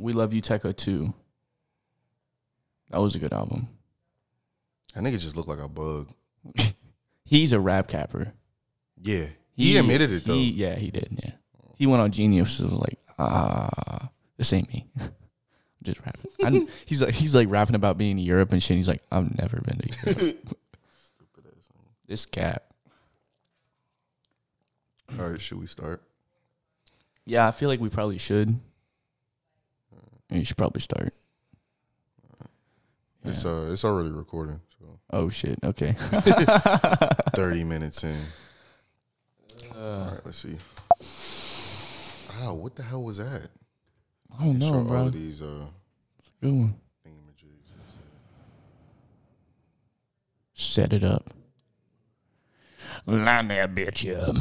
We Love You Tecca 2. That was a good album. That nigga just looked like a bug. He's a rap capper. Yeah. He, admitted it though. He, yeah, he did. Yeah. He went on Genius and was like, ah, this ain't me. I'm just rapping. I'm, he's like he's like rapping about being in Europe and shit. He's like, I've never been to Europe. this cat. All right, should we start? Yeah, I feel like we probably should. You should probably start. It's uh it's already recording, so Oh shit. Okay. thirty minutes in. All right, let's see. Ah, what the hell was that? I don't know, Show all bro. of these uh Good one. thingamajigs. Set it up. Line that bitch up.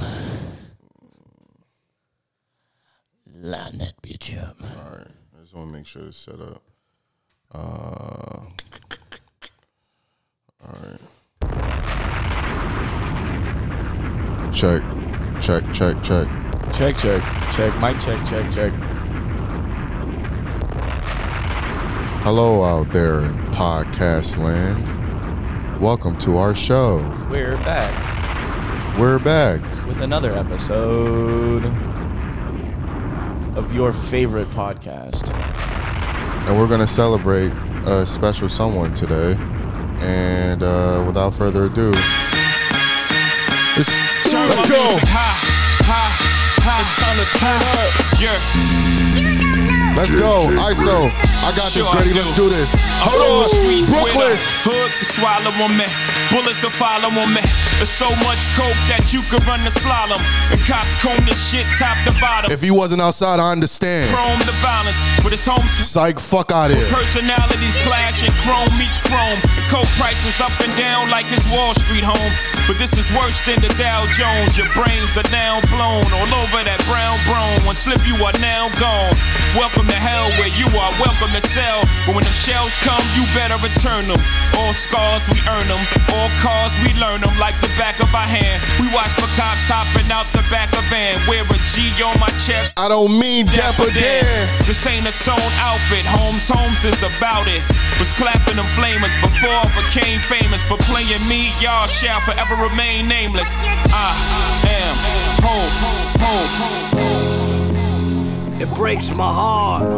Line that bitch up. All right, I just want to make sure it's set up. Uh, all right. Check, check, check, check. Check, check, check. Mic check, check, check. Hello out there in podcast land. Welcome to our show. We're back We're back. with another episode of your favorite podcast. and we're gonna celebrate a special someone today. And uh, without further ado, let's, Turn let's go. high, high, high. It's time to turn up. Yeah. Let's go. ISO. I got this, Sure I Grady. do. Let's do this. Hold on on. the streets Brooklyn. hood to swallow on me. Bullets will follow on me. There's so much coke that you could run the slalom. And cops comb the shit top to bottom. If you wasn't outside, I understand. Chrome the violence, but it's home. Psych, fuck out here. Personalities clash and chrome meets chrome. The coke prices up and down like this Wall Street home. But this is worse than the Dow Jones. Your brains are now blown all over that brown brown. One slip, you are now gone. Welcome to hell where you are. Welcome to sell. But when them shells come, you better return them. All scars, we earn them. All cars, we learn them like the back of our hand. We watch for cops hopping out the back of van. Wear a G on my chest. I don't mean Dapper Dan. This ain't a sewn outfit. Holmes Holmes is about it. Was clapping them flamers before I became famous. For playing me, y'all shall forever remain nameless. I am home, home. It breaks my heart.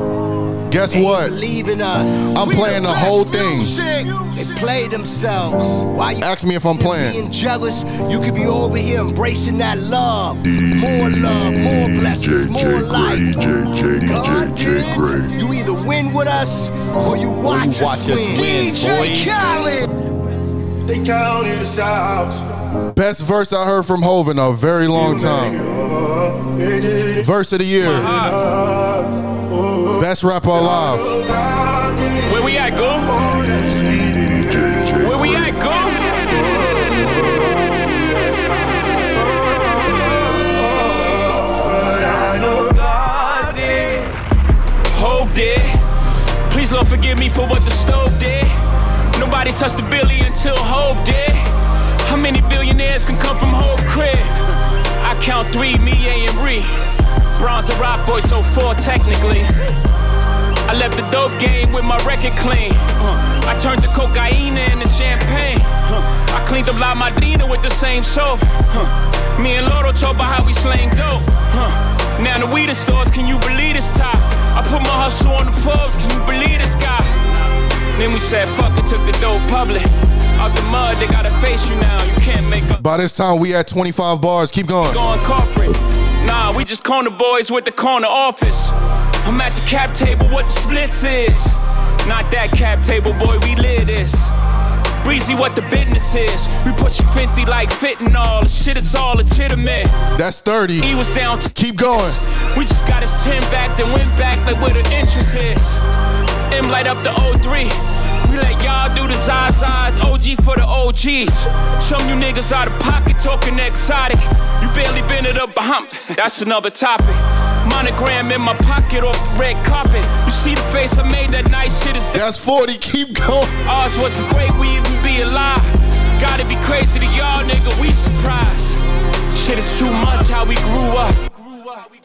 Guess They what? Believe in us. I'm We playing the best whole thing. music. They play themselves. Why you Ask me if I'm playing. being jealous? You could be over here embracing that love. More love, more blessings, more life. God did. You either win with us or you watch, watch us win, DJ boy. Khaled. They counted us out. Best verse I heard from Hov in a very long time. They did it. Verse of the year. Oh. Best rapper alive. Where we at, go? Where we at, go? Hov did. Please, Lord, forgive me for what the stove did. Nobody touched the Billy until Hov did. How many billionaires can come from Hov crib? I count three, me, A, and Ree. Bronze and Rock Boy, so four technically. I left the dope game with my record clean. Uh, I turned the cocaine into champagne. Uh, I cleaned up La Madrina with the same soap. Uh, me and Lyor talk about how we slang dope. Now the weed stores, can you believe this top? I put my hustle on the Forbes, can you believe this guy? Then we said fuck it, took the dope public. Out the mud, they gotta face you now. You can't make up By this time, we at 25 bars. Keep going. going corporate. Nah, we just corner boys with the corner office. I'm at the cap table, what the splits is. Not that cap table, boy, we live this. Breezy, what the business is. We pushing Fenty like fentanyl. The shit is all legitimate. That's 30. He was down to Keep going. we just got his 10 back, then went back like where the interest is. M light up the O3. We let y'all do the Zazas, OG for the OGs. Some you niggas out of pocket talking exotic. You barely been it up Bahamas. That's another topic. Monogram in my pocket off the red carpet. You see the face I made, that night, shit is That's 40. Keep going. Ours wasn't great, we even be alive. Gotta be crazy to y'all, nigga, we surprised. Shit is too much how we grew up.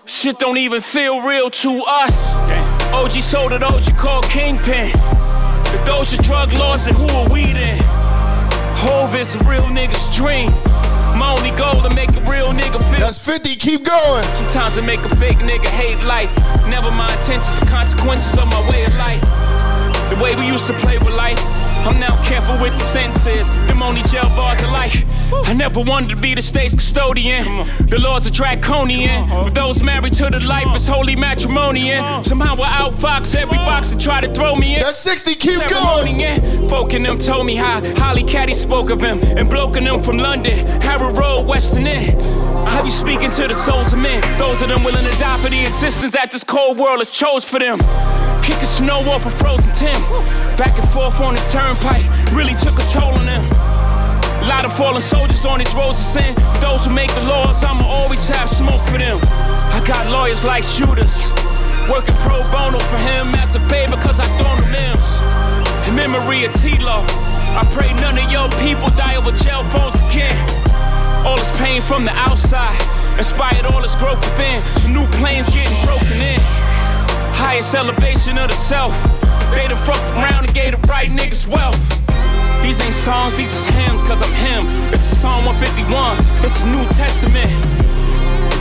Shit don't even feel real to us. OG sold to those you call kingpin. If those are drug laws, then who are we then? Hov is a real nigga's dream. My only goal to make a real nigga feel. That's 50. Keep going. Sometimes I make a fake nigga hate life. Never my intentions, the consequences of my way of life. The way we used to play with life. I'm now careful with the sentences. Them only jail bars of life. I never wanted to be the state's custodian. The laws are draconian. With those married to the life, it's holy matrimonian. Somehow I outfox every box and try to throw me in. That's 60. Keep Ceremony, going. yeah. Folk in them told me how Holly Caddy spoke of him, and bloke in them from London, Harrow Road, Western End. I have you speaking to the souls of men, those of them willing to die for the existence that this cold world has chose for them. Kicking snow off a frozen Tim, back and forth on this turnpike, really took a toll on them. Lot of fallen soldiers on these roads of sin. For those who make the laws, I'ma always have smoke for them. I got lawyers like shooters, working pro bono for him as a favor, cause I thrown them limbs. In memory of T-Law, I pray none of your people die over jail phones again. All this pain from the outside inspired all this growth within. Some new planes getting broken in. Highest elevation of the self. They done fuck around and gave the right niggas wealth. These ain't songs, these is hymns, cause I'm him. This is Psalm 151, this is New Testament.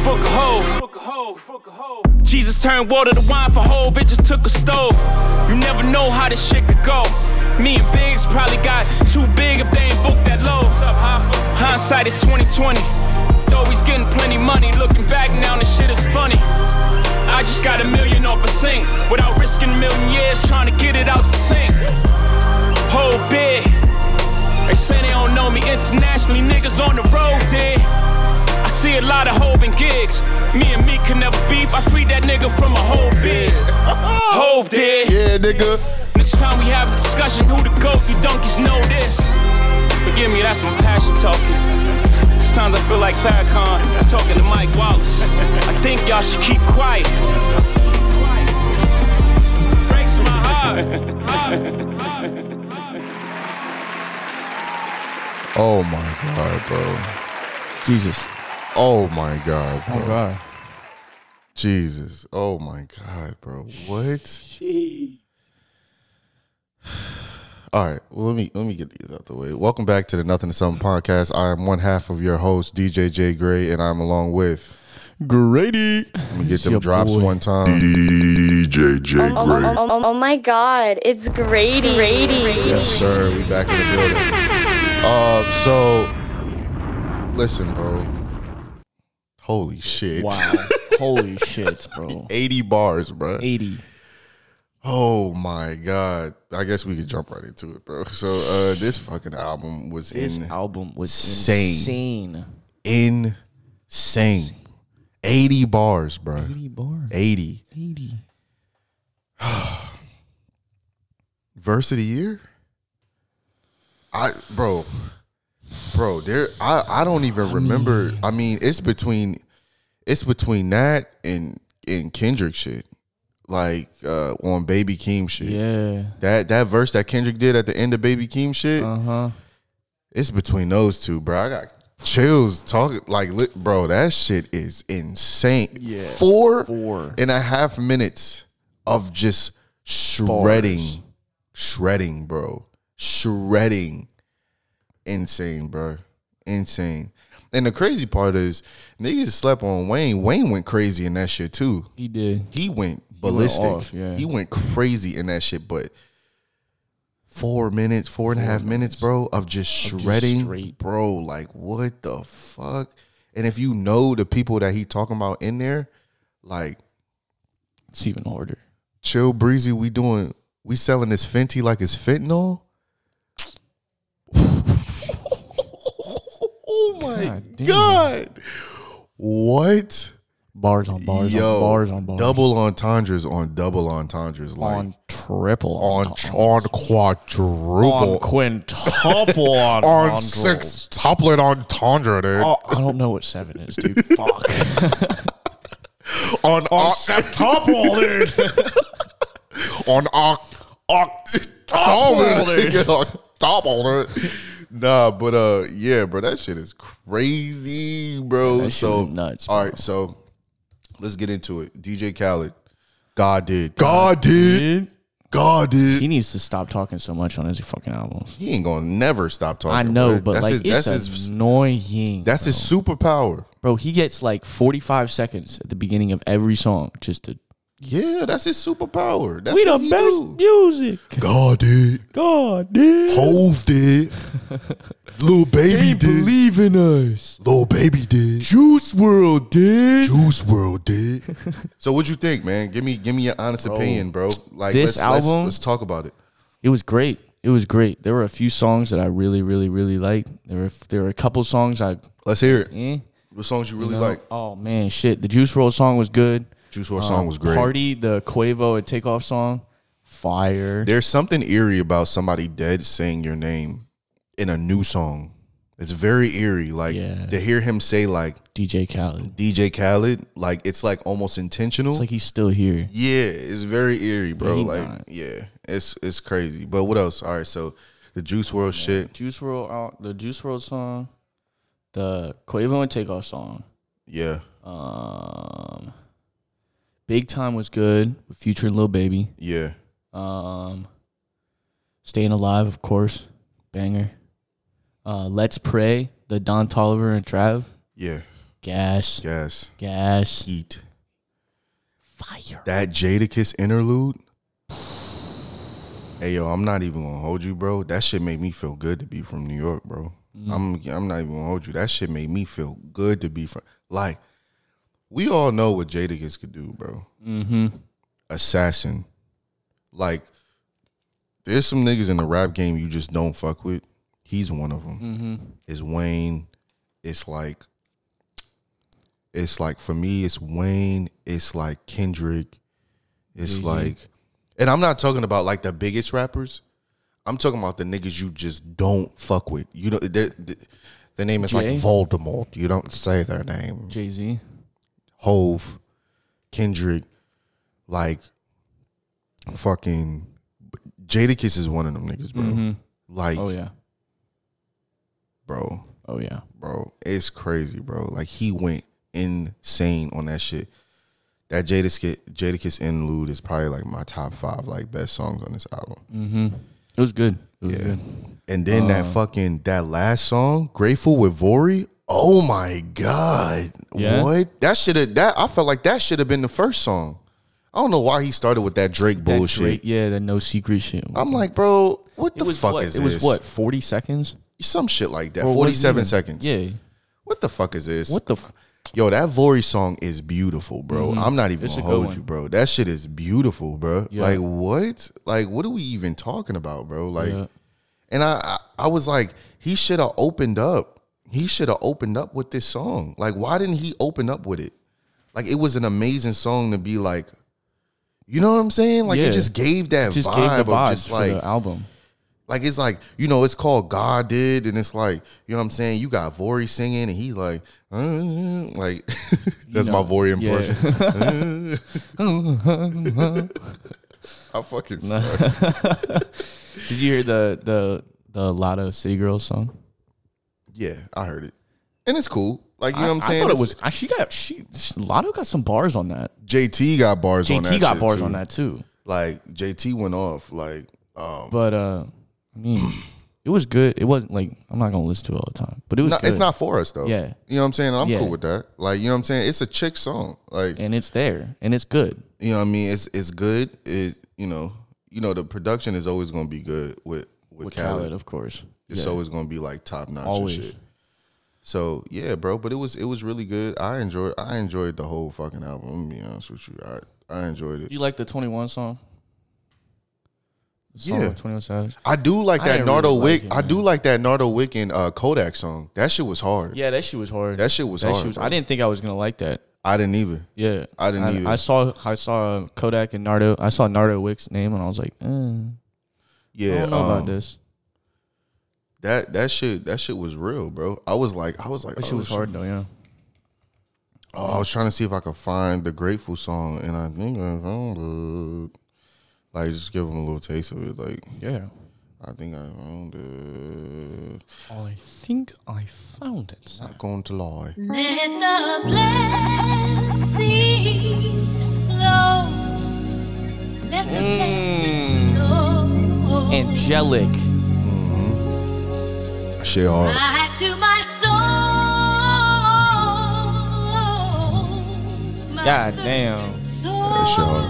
Book of Hov. Jesus turned water to wine for Hov, it just took a stove. You never know how this shit could go. Me and Biggs probably got too big if they ain't booked that low. Hindsight is 2020. Though he's getting plenty money, looking back now, this shit is funny. I just got a million off a sink without risking a million years trying to get it out the sink. Whole big. They say they don't know me internationally, niggas on the road did. I see a lot of Hov and gigs. Me and me can never beef. I freed that nigga from a whole big. Hov did. Yeah, nigga. Next time we have a discussion, who the goat? You donkeys know this. Forgive me, that's my passion talking. Sometimes I feel like Farrakhan talking to Mike Wallace. I think y'all should keep quiet. Breaks my heart. Oh my God, bro. Jesus. Oh my God, bro. Oh God. Jesus. Oh my God, bro. What? All right. Well, let me let me get these out the way. Welcome back to the Nothing to Something podcast. I am one half of your host, DJ J Gray, and I'm along with. Grady. Let me get them drops one time. DJ J Oh, oh, oh, oh, oh my god, it's Grady. Grady. Yes, sir. We back in the building. Uh, so listen, bro. Holy shit! Wow. Holy shit, bro. eighty bars, bro. 80. Oh my god! I guess we could jump right into it, bro. So uh, this fucking album was This in, album was insane. insane. insane. Eighty bars, bro. 80 bars. Eighty. 80. Verse of the year. I bro, bro. There, I I don't even remember. I mean, it's between, it's between that and and Kendrick shit, like uh on Baby Keem shit. Yeah. That that verse that Kendrick did at the end of Baby Keem shit. Uh huh. It's between those two, bro. I got chills talking like, li- bro. That shit is insane. Yeah. Four Four. and a half minutes of just shredding, Bars. shredding, bro, shredding. Insane, bro. Insane. And the crazy part is, niggas slept on Wayne. Wayne went crazy in that shit too. He did. He went ballistic. off, yeah. He went crazy in that shit. But four minutes, four and a half minutes, bro, of just just shredding, straight. bro. Like what the fuck? And if you know the people that he talking about in there, like It's even harder. chill, breezy, we doing, we selling this Fenty like it's fentanyl. My God god! What? Bars on bars Yo, on bars on bars. double entendres on double entendres, like on triple on entendres. on quadruple on quintuple on on six tuplet entendre, dude. Oh, I don't know what seven is, dude. Fuck. on on Septuple, dude. on oct Octuple, dude. octuple, dude. Nah, but uh, yeah, bro, that shit is crazy, bro. That shit so is nuts, All bro. right, so let's get into it. DJ Khaled, God did. God did. Dude, God did. he needs to stop talking so much on his fucking albums. He ain't gonna never stop talking. I know, bro. but like his, it's that's his annoying. that's his superpower. bro. He gets like forty five seconds at the beginning of every song just to. Yeah, that's his superpower. That's we the best do. music. God did. God, dude. Hov did. Lil Baby did. believe in us. Lil Baby did. Juice WRLD did. Juice WRLD did. so what'd you think, man? Give me give me your honest opinion, bro. Like this let's, let's album- let's talk about it. It was great. It was great. There were a few songs that I really, really, really liked. There were there were a couple songs I Let's hear it. eh. What songs you really you know? like? Oh man, shit. The Juice WRLD song was good. Juice WRLD song Um, was great. Party, the Quavo and Takeoff song, fire. There's something eerie about somebody dead saying your name in a new song. It's very eerie. Like Yeah. to hear him say like DJ Khaled. DJ Khaled, like it's like almost intentional. It's like he's still here. yeah, it's very eerie, bro. he like not. yeah, it's it's crazy. But what else? All right, so the Juice WRLD shit. Juice WRLD, uh, the Juice WRLD song, the Quavo and Takeoff song. Yeah, Um, Big Time was good with Future and Lil Baby. yeah, Um, Staying Alive, of course, banger. Uh, Let's Pray, the Don Toliver and Trav. yeah. Gas, Gas, gas, heat. fire. That Jadakiss interlude. Hey yo, I'm not even gonna hold you, bro. That shit made me feel good to be from New York, bro. I'm I'm not even gonna hold you. That shit made me feel good to be from. Like, we all know what Jadakiss could do, bro. Mm-hmm. Assassin. Like, there's some niggas in the rap game you just don't fuck with. He's one of them. Mm-hmm. It's Wayne. It's like, it's like for me, it's Wayne. It's like Kendrick. It's Jay-Z. like, and I'm not talking about like the biggest rappers. I'm talking about the niggas you just don't fuck with. You know, their name is like Voldemort. You don't say their name. Jay Z. Hov, Kendrick, like fucking Jadakiss is one of them niggas, bro. Like, Oh yeah. bro, Oh yeah. bro, it's crazy, bro. Like he went insane on that shit. That Jadakiss Jadakiss interlude is probably like my top five like best songs on this album. Mm-hmm. It was good. It was Yeah. good. And then that fucking that last song, Grateful with Vory. Oh my god. Yeah? What? That should have that I felt like that should have been the first song. I don't know why he started with that Drake That bullshit. Drake- yeah, the no secret shit. I'm like, bro, what it the fuck what? is it this? was what? Forty seconds. Some shit like that. What 47 seconds. Yeah. What the fuck is this? What the? F- Yo, that Vory song is beautiful, bro. Mm-hmm. I'm not even It's gonna hold you, bro. That shit is beautiful, bro. Yeah. Like what? Like what are we even talking about, bro? Like, Yeah. and I, I, I was like, he should have opened up. He should have opened up with this song. Like, why didn't he open up with it? Like, it was an amazing song to be like, you know what I'm saying? Like, Yeah. it just gave that just vibe gave the vibes just like, the album. like it's like you know it's called God did, and it's like you know what I'm saying. You got Vory singing, and he like, uh, like that's my know, Vory yeah. impression. I fucking suck. Did you hear the the the Latto City Girls song? Yeah, I heard it, and it's cool. Like you know what I'm saying. I thought it was. I, she got she Latto got some bars on that. JT got bars on that. JT got bars too. on that too. Like JT went off. Like um, But uh, I mean, it was good. It wasn't like I'm not gonna listen to it all the time, but it was. no, good. it's not for us though. Yeah. you know what I'm saying. I'm Yeah. cool with that. Like you know what I'm saying. It's a chick song. Like and it's there, and it's good. you know what I mean. It's it's good. It you know you know the production is always gonna be good with with, With Khaled. Khaled, of course. It's Yeah. always gonna be like top notch Always. and shit. So yeah, bro. But it was it was really good. I enjoyed I enjoyed the whole fucking album. I'm gonna be honest with you. I I enjoyed it. You like the Twenty One song? Song Yeah. Twenty One Savage. I do like that Nardo really Wick. like it, I do like that Nardo Wick and uh, Kodak song. That shit was hard. Yeah, that shit was hard. That shit was that hard, Shit was. I didn't think I was gonna like that. I didn't either. Yeah, I didn't either. I saw I saw Kodak and Nardo. I saw Nardo Wick's name, and I was like, eh, I Yeah, don't know um, about this. That that shit that shit was real, bro. I was like I was like That shit oh, was hard though. Yeah. Oh, I was trying to see if I could find the Grateful song, and I think I found it. Like, just give them a little taste of it. Like, Yeah. I think I found it. I think I found it. Not going to lie. Let the blessings flow mm. Angelic. Shit hard. Back to my soul. my God damn. soul. That shit hard.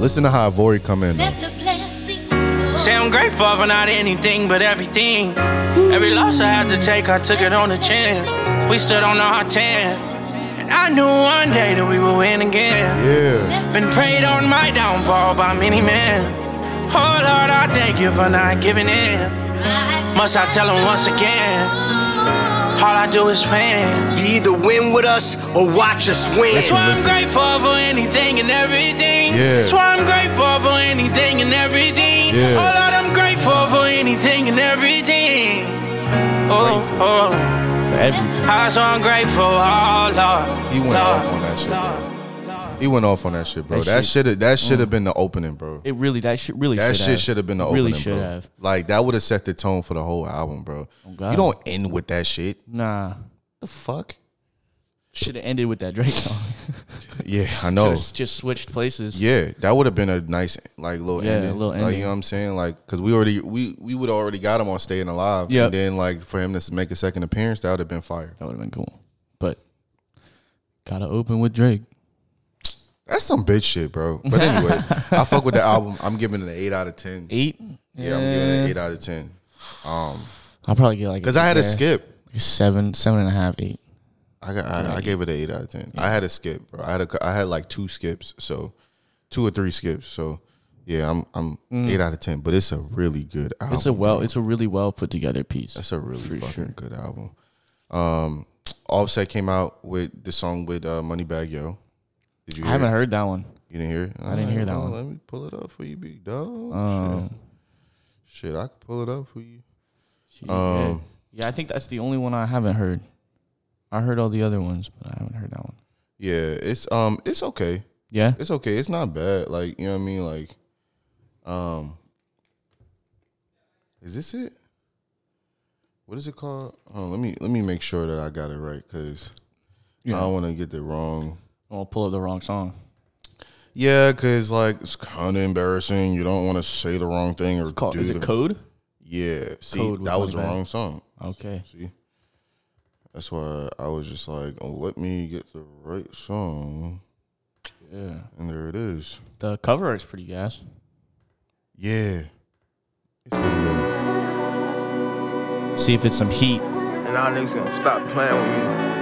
Listen to how Vory come in. Though. Let the blessing Say I'm grateful for not anything but everything. Every loss I had to take, I took it on the chin. We stood on our 10. And I knew one day that we would win again. Yeah. Been prayed on my downfall by many men. Oh Lord, I thank you for not giving in. Must I tell him once again? All I do is win. You either win with us or watch us win. That's why I'm grateful for anything and everything. Yeah. That's why I'm grateful for anything and everything. Yeah. Oh Lord, I'm grateful for anything and everything. Oh, oh. For everything. I'm so ungrateful, oh Lord. He went Lord, off on that shit, bro. He went off on that shit, bro. That That shit- should that should have mm. been the opening, bro. It really that shit really That shit should have been the really opening, should bro. have. Like that would have set the tone for the whole album, bro. Oh, you don't end with that shit. Nah. The fuck? Should have ended with that Drake song. Yeah, I know. Just, just switched places. Yeah, that would have been a nice like little Yeah, ending. a little Like ending. you know what I'm saying? Like because we already we we would already got him on Staying Alive. Yep. And then like for him to make a second appearance, that would have been fire. That would have been cool. But gotta open with Drake. That's some bitch shit, bro. But anyway, I fuck with the album. I'm giving it an eight out of ten. Eight? Yeah, I'm giving it an eight out of ten. I'll probably get like Because I had a skip. like seven, seven and a half, eight. I got I, I gave it an eight out of ten. I had a skip, bro. I had a I had like two skips, so two or three skips. So yeah, I'm I'm eight out of ten. But it's a really good album. Mm. It's a well, it's a really well put together piece. That's a really fucking good album. Um, Offset came out with the song with uh, Moneybagg Yo. Did you? I haven't it? heard that one. You didn't hear it? I didn't hear that one. Let me pull it up for you, big dog. Um, Shit. Shit, I could pull it up for you. shit, Um, yeah. yeah, I think that's the only one I haven't heard. I heard all the other ones, but I haven't heard that one. Yeah, it's um, it's okay. Yeah, It's okay. It's not bad. Like you know what I mean. Like, um, is this it? What is it called? Oh, let me let me make sure that I got it right because Yeah. I don't want to get the wrong. I'll pull up the wrong song. Yeah, because like it's kind of embarrassing. You don't want to say the wrong thing or Called, do is it the- Code? Yeah, see, Code that was the Moneybagg. wrong song. Okay. See, that's why I was just like, oh, let me get the right song, Yeah. and there it is. The cover art's pretty gas. Yeah, it's pretty good. See if it's some heat. And y'all niggas gonna stop playing with me.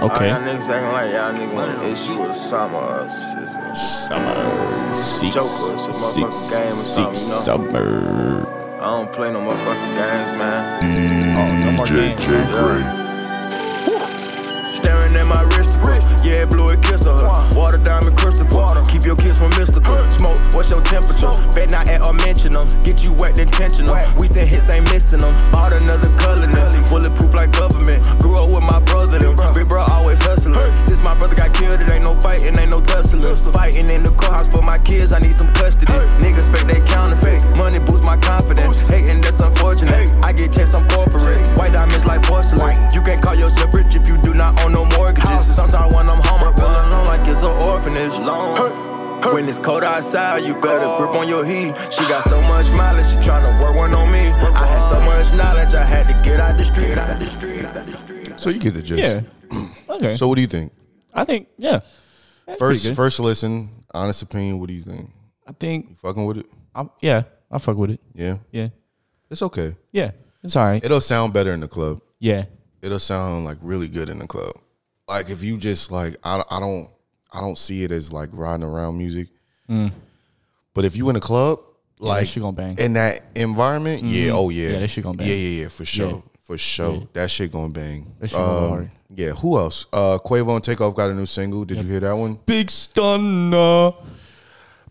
All Okay. y'all niggas acting like y'all niggas want an issue with summer or s- s- Summer. Seek, Joker, it's a motherfucking game or something, you know? Summer. I don't play no motherfucking games, man. no more DJ games, J man. Gray. Staring at my wrist, yeah, blew a kiss of her. Water diamond Christopher, keep your kiss from mystical. Smoke, what's your temperature? Bet not at or mention them. Um. Get you wet intentional. Um. We send hits, ain't missing them. Bought another color now, bulletproof like government. Grew up with my brother, them. Big bro always hustling. Since my brother got killed, it ain't no fighting, ain't no tussling. Fighting in the courthouse for my kids, I need some custody. Niggas fake, they counterfeit. Money boosts my confidence. Hating, that's unfortunate. I get checks, I'm corporate. White diamonds like porcelain. You can't call yourself rich if you do not own no mortgages. Sometimes when I'm home, I feel alone like it's an orphanage. Long. When it's cold outside, you better grip on your heat. She got so much mileage, she tryna work one on me. I had so much knowledge, I had to get out the street. Out the street. Out the street. So you get the gist. Yeah. Okay. So what do you think? I think yeah. That's First, first listen, honest opinion. What do you think? I think You fucking with it? I'm yeah. I fuck with it. Yeah, Yeah. it's okay. Yeah. It's all right. It'll sound better in the club. Yeah. It'll sound like really good in the club. Like if you just like, I, I don't, I don't see it as like riding around music. But if you in a club, that like shit gonna bang. in that environment, yeah, oh yeah, Yeah, that shit gonna bang. Yeah, yeah, yeah, for sure, Yeah. for sure. That shit gonna bang. That shit gonna Um, hard. Yeah, who else? Uh, Quavo and Takeoff got a new single. Did you hear that one? Big Stunna.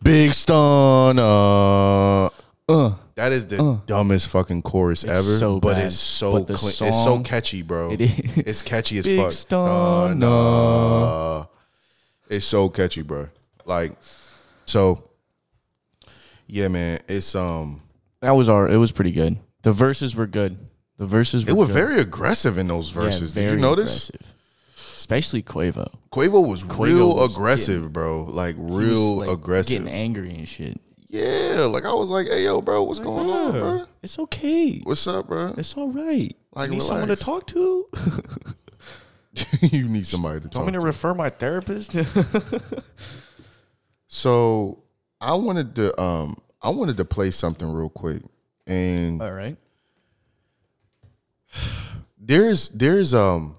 Big Stunna. Uh. That is the dumbest fucking chorus ever, so but bad. it's so But clean. it's so catchy, bro. It is. It's catchy as Big fuck. Stunna. Uh, it's so catchy, bro. Like, so, yeah, man. It's um, That was our. It was pretty good. The verses were good. The verses. Were it was good. very aggressive in those Yeah, verses. Did you notice? aggressive. especially Quavo. Quavo was Quavo real was aggressive, bro. Like real like, aggressive. getting angry and shit. Yeah, like I was like, "Hey, yo, bro, what's going on, bro? It's okay. What's up, bro? It's all right. Like, you need someone to talk to. you need somebody to you want me to to." refer my therapist? So I wanted to, um, I wanted to play something real quick, and all right. there's there's um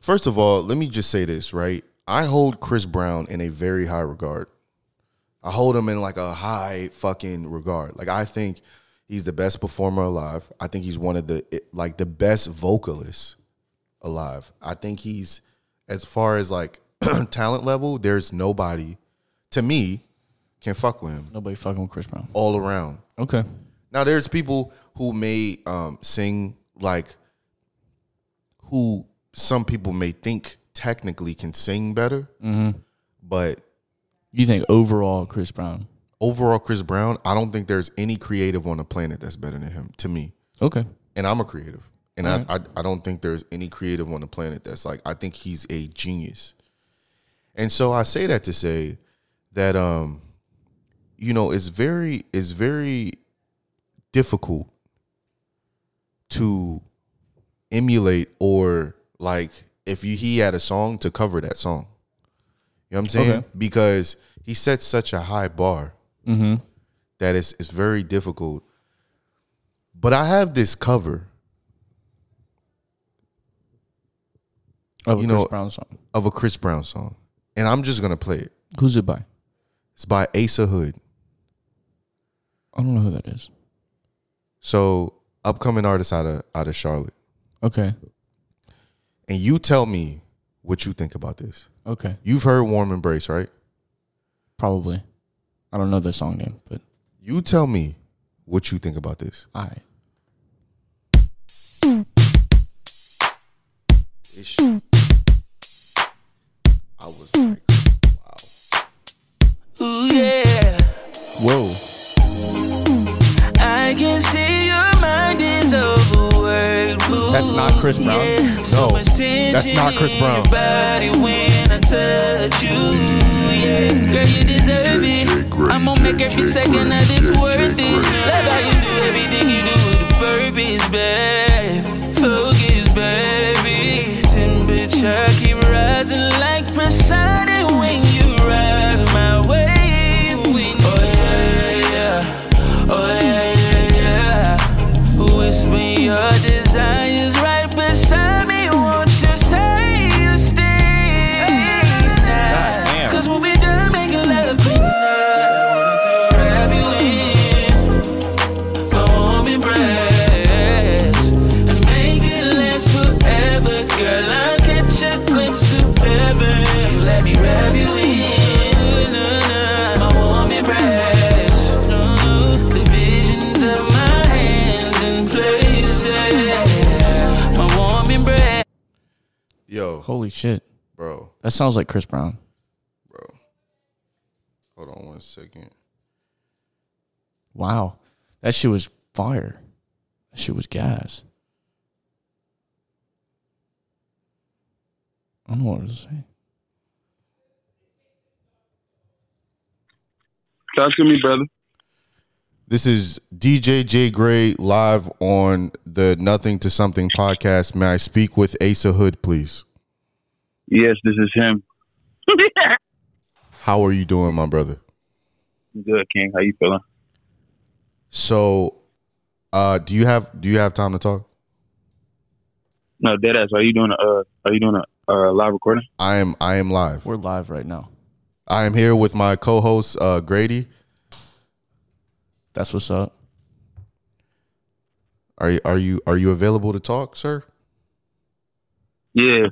first of all let me just say this right i hold chris brown in a very high regard i hold him in like a high fucking regard. Like i think he's the best performer alive. I think he's one of the like the best vocalists alive. I think he's as far as like talent level there's nobody to me can fuck with him. Nobody fucking with Chris Brown. all around. Okay. now there's people who may um, sing like who some people may think technically can sing better, but You think overall Chris Brown? overall Chris Brown, I don't think there's any creative on the planet that's better than him to me. Okay. And I'm a creative, and I, I I don't think there's any creative on the planet that's like I think he's a genius. And so I say that to say that um you know it's very it's very difficult to emulate or like if you, he had a song to cover that song. You know what I'm saying? Okay. Because he sets such a high bar mm-hmm. that it's it's very difficult. But I have this cover Of a You Chris know- Brown song. of a Chris Brown song, and I'm just gonna play it. Who's it by? It's by Asa Hood. I don't know who that is. So upcoming artist out of out of Charlotte. Okay. And you tell me what you think about this. Okay. You've heard Warm Embrace, right? Probably. I don't know the song name, but You tell me what you think about this. all right. Ish. That's not Chris Brown? yeah. So No, much tension that's not Chris Brown. your body when I touch you. Yeah, girl, you deserve J, it. Gray, I'm gonna make every second of this J, J, worth it. Love how you do everything you do with a purpose, babe. Focus, baby. Temperature keep rising like Poseidon when you ride my way. Oh yeah, yeah. Oh yeah, yeah, yeah. Whisper your Holy shit. bro, That sounds like Chris Brown. bro. Hold on one second. Wow. That shit was fire. That shit was gas. I don't know what to say. Talk to me, brother. This is DJ J Gray live on the Nothing to Something podcast. May I speak with Asa Hood, please? Yes, this is him. How are you doing, my brother? Good, King. How you feeling? So, uh, do you have do you have time to talk? No, deadass. Are you doing a uh, Are you doing a uh, live recording? I am I am live. We're live right now. I am here with my co-host uh, Grady. That's what's up. Are you are you are you available to talk, sir? Yeah.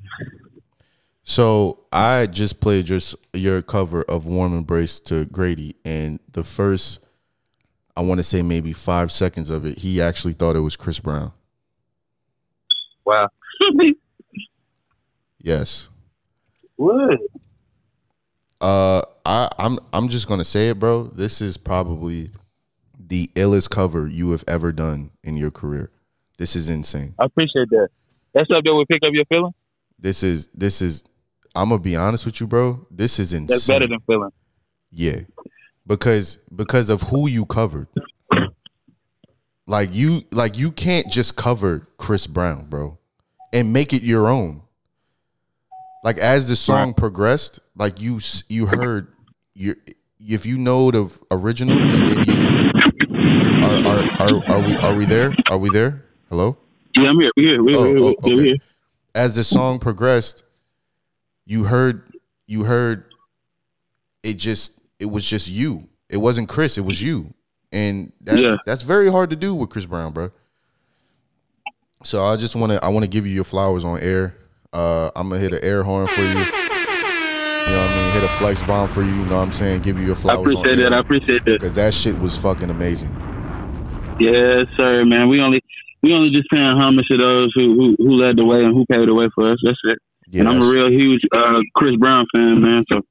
So I just played your your cover of "Warm Embrace" to Grady, and the first, I want to say maybe five seconds of it, he actually thought it was Chris Brown. Wow. Yes. what? Uh, I I'm I'm just gonna say it, bro. This is probably the illest cover you have ever done in your career. This is insane, I appreciate that. That's up there with pick up your feeling. This is this is. I'm gonna be honest with you, bro. This is insane. That's better than feeling. Yeah, because because of who you covered. Like you like you can't just cover Chris Brown, bro, and make it your own. Like as the song progressed, like you you heard you if you know the original and then you are are are, are we are we there? Are we there? Hello? Yeah, I'm here. We're here. We here. Oh, here. oh, okay. here. As the song progressed, you heard you heard it just it was just you. It wasn't Chris, it was you. And that's Yeah. that's very hard to do with Chris Brown, bro. So I just want to I want to give you your flowers on air. Uh I'm going to hit an air horn for you. You know what I mean? Hit a flex bomb for you, you know what I'm saying? Give you your flowers. I appreciate that. I appreciate that. Cuz that shit was fucking amazing. Yes, sir, man. We only we only just paying homage to those who who, who led the way and who paved the way for us. That's it. Yeah, and I'm a real huge uh, Chris Brown fan, man. So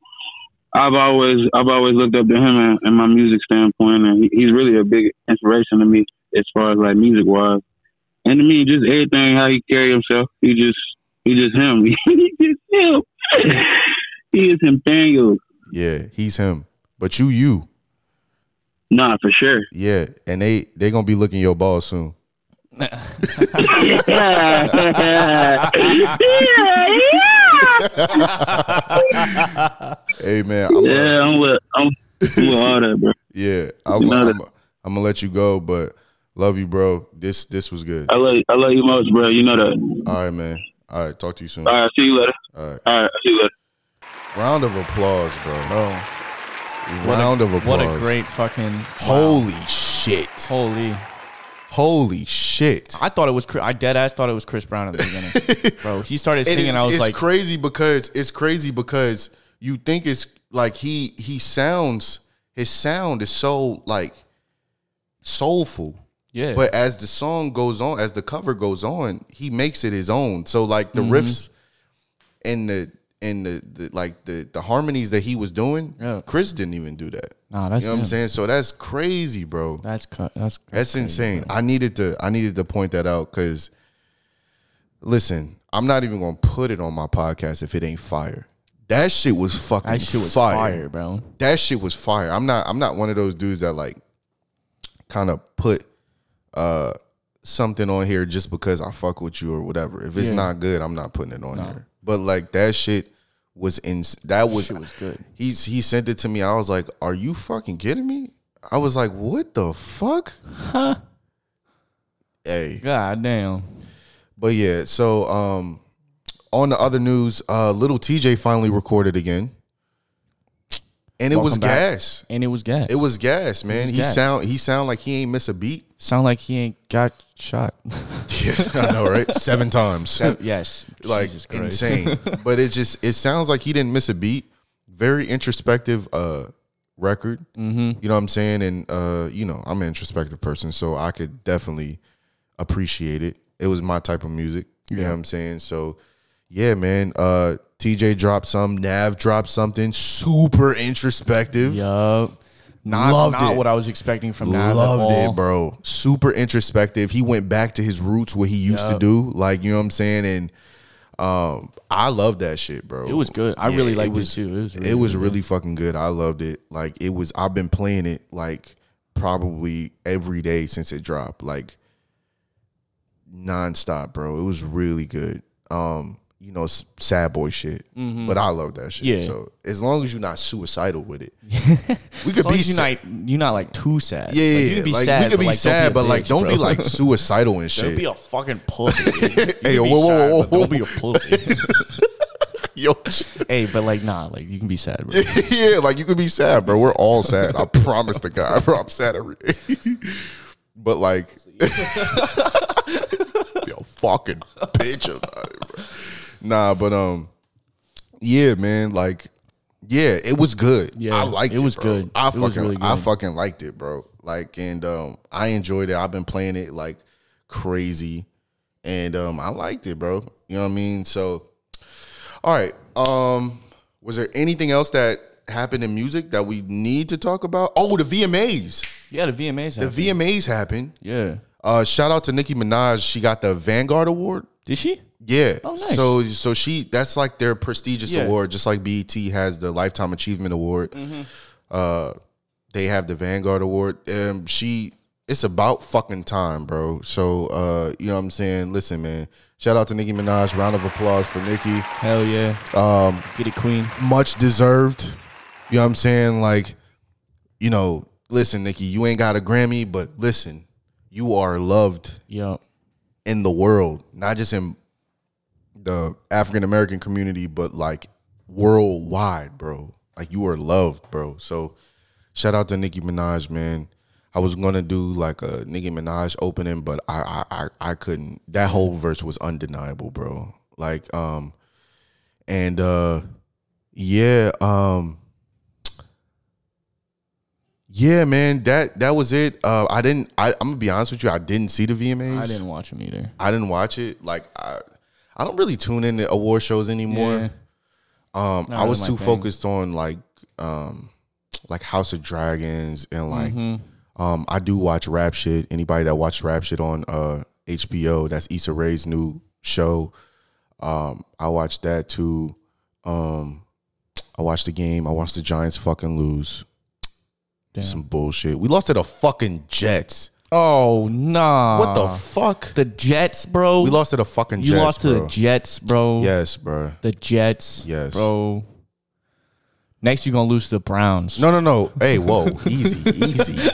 I've always I've always looked up to him and, and my music standpoint, and he, he's really a big inspiration to me as far as like music wise. And to me, just everything how he carry himself, he just he just him. he just him. he is him, Daniel. Yeah, he's him. But you you. Nah, for sure. Yeah, and they they going to be looking your ball soon. Hey man, I'm yeah, I'm with I'm, I'm with all that, bro. Yeah, I'm, You know I'm, I'm gonna let you go, but love you, bro. This this was good. I love you, I love you most, bro. You know that. All right, man. All right, talk to you soon. All right, see you later. All right, All right, see you later. round of applause, bro. Bro, Round a, of applause. What a great fucking Holy shit! holy. Holy shit! I thought it was Chris- I dead ass thought it was Chris Brown at the beginning, bro. He started singing. is- I was it's like, crazy because it's crazy because you think it's like he he sounds his sound is so like soulful. yeah, But as the song goes on, as the cover goes on, he makes it his own. So like the Mm-hmm. riffs and the and the, the like the the harmonies that he was doing, Yeah. Chris didn't even do that. Nah, that's you know what I'm saying. So that's crazy, bro. that's cu- that's That's crazy, insane. bro. I needed to I needed to point that out because listen, I'm not even gonna put it on my podcast if it ain't fire. That shit was fucking That shit was fire. fire, bro. That shit was fire. I'm not I'm not one of those dudes that like kind of put uh something on here just because I fuck with you or whatever. If it's Yeah. not good, I'm not putting it on here. But like that shit was in that was Shit was good. He's he sent it to me. I was like, "Are you fucking kidding me?" I was like, "What the fuck?" Huh? Hey, God damn. but yeah. So um, on the other news, uh, Lil Tjay finally recorded again, and it was back. gas. And it was gas. It was gas, man. was he gas. sound he sound like he ain't miss a beat. sound like he ain't got shot. Yeah, I know, right? Seven times. yes, like Jesus Christ. insane. but it just it sounds like he didn't miss a beat. Very introspective uh record. Mm-hmm. You know what I'm saying? And uh, you know, I'm an introspective person, so I could definitely appreciate it. It was my type of music. You know what I'm saying? So yeah, man. Uh Tjay dropped some, Nav dropped something super introspective. Yup. Not, Loved not it. what I was expecting from Nav. at Loved all. it, bro. Super introspective. He went back to his roots, what he used to Yup. do. Like, you know what I'm saying? And um, I love that shit, bro. It was good. I really liked it too. It was really it was really fucking good. I loved it. Like it was I've been playing it like probably every day since it dropped. Like nonstop, bro. It was really good. Um, you know, sad boy shit. But I love that shit. Mm-hmm. Yeah. So as long as you're not suicidal with it. we could As long be as you're not, you're not like too sad. yeah, like, yeah, you can be like, sad, we could be like, sad, don't but be a like, don't be like suicidal and shit. Don't be a fucking pussy. Hey, whoa, whoa, sad, whoa, whoa. Don't be a pussy. Yo, hey, but like, nah, like you can be sad, bro. yeah, like you could be sad, bro. We're all sad. I promise the guy, bro. I'm sad every day. but like, yo, fucking bitch about it, bro. Nah, but um, yeah, man. Like, yeah, it was good. Yeah, I liked it. it was bro. good. I It fucking, was really I fucking liked it, bro. Like, and um, I enjoyed it. I've been playing it like crazy, and um, I liked it, bro. You know what I mean? So. All right. Um, was there anything else that happened in music that we need to talk about? Oh, the VMAs. Yeah, the VMAs. The happened. VMAs happened. Yeah. Uh, shout out to Nicki Minaj. She got the Vanguard Award. Did she? Yeah. Oh, nice. So so she that's like their prestigious Yeah. award, just like BET has the Lifetime Achievement Award. Mm-hmm. Uh, they have the Vanguard Award. Um, she it's about fucking time, bro. So uh, you know what I'm saying? Listen, man. Shout out to Nicki Minaj. Round of applause for Nicki. Hell yeah. Um, Get it, Queen. Much deserved. You know what I'm saying? Like, you know, listen, Nicki, you ain't got a Grammy, but listen, you are loved Yup. in the world, not just in the African American community, but like worldwide, bro. Like you are loved, bro. So shout out to Nicki Minaj, man. I was gonna do like a Nicki Minaj opening, but I I I, I couldn't. That whole verse was undeniable, bro. Like um and uh yeah, um yeah, man, that that was it. Uh I didn't I, I'm gonna be honest with you, I didn't see the VMAs. I didn't watch them either. I didn't watch it. Like I, I don't really tune in to award shows anymore. Yeah. Um, Not I was really too focused on like, um, like House of Dragons and like, Mm-hmm. um, I do watch rap shit. Anybody that watched rap shit on uh HBO, that's Issa Rae's new show. Um, I watched that too. Um, I watched the game. I watched the Giants fucking lose. Damn. Some bullshit. We lost to the fucking Jets. Oh nah. What the fuck? The Jets, bro. We lost to the fucking You Jets. lost to bro. the Jets, bro. Yes, bro. The Jets. Yes. bro. Next, you're gonna lose to the Browns. No, no, no. Hey, whoa, easy, easy,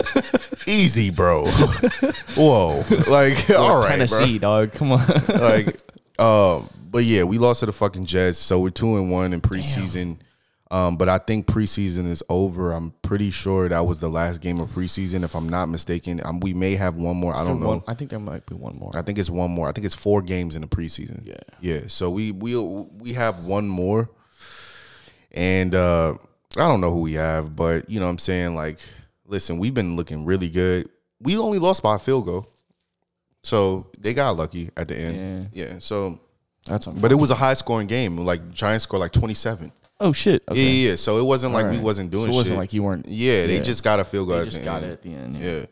easy, bro. Whoa, like all right, Tennessee, dog. Come on. Like, um, but yeah, we lost to the fucking Jets, so we're two and one in preseason. Um, but I think preseason is over. I'm pretty sure that was the last game of preseason, if I'm not mistaken. Um, we may have one more. I don't know. One- I think there might be one more. I think it's one more. I think it's four games in the preseason. Yeah. Yeah. So we we we have one more. And uh I don't know who we have, but you know what I'm saying? Like, listen, we've been looking really good. We only lost by a field goal. So they got lucky at the end. Yeah. so That's but it was a high scoring game. Like Giants scored like 27. Oh shit. Okay. Yeah, yeah, yeah. So it wasn't like we wasn't doing So it wasn't shit. like you weren't- Yeah, they yeah. just got a field goal. They at just the got end. it at the end. Yeah.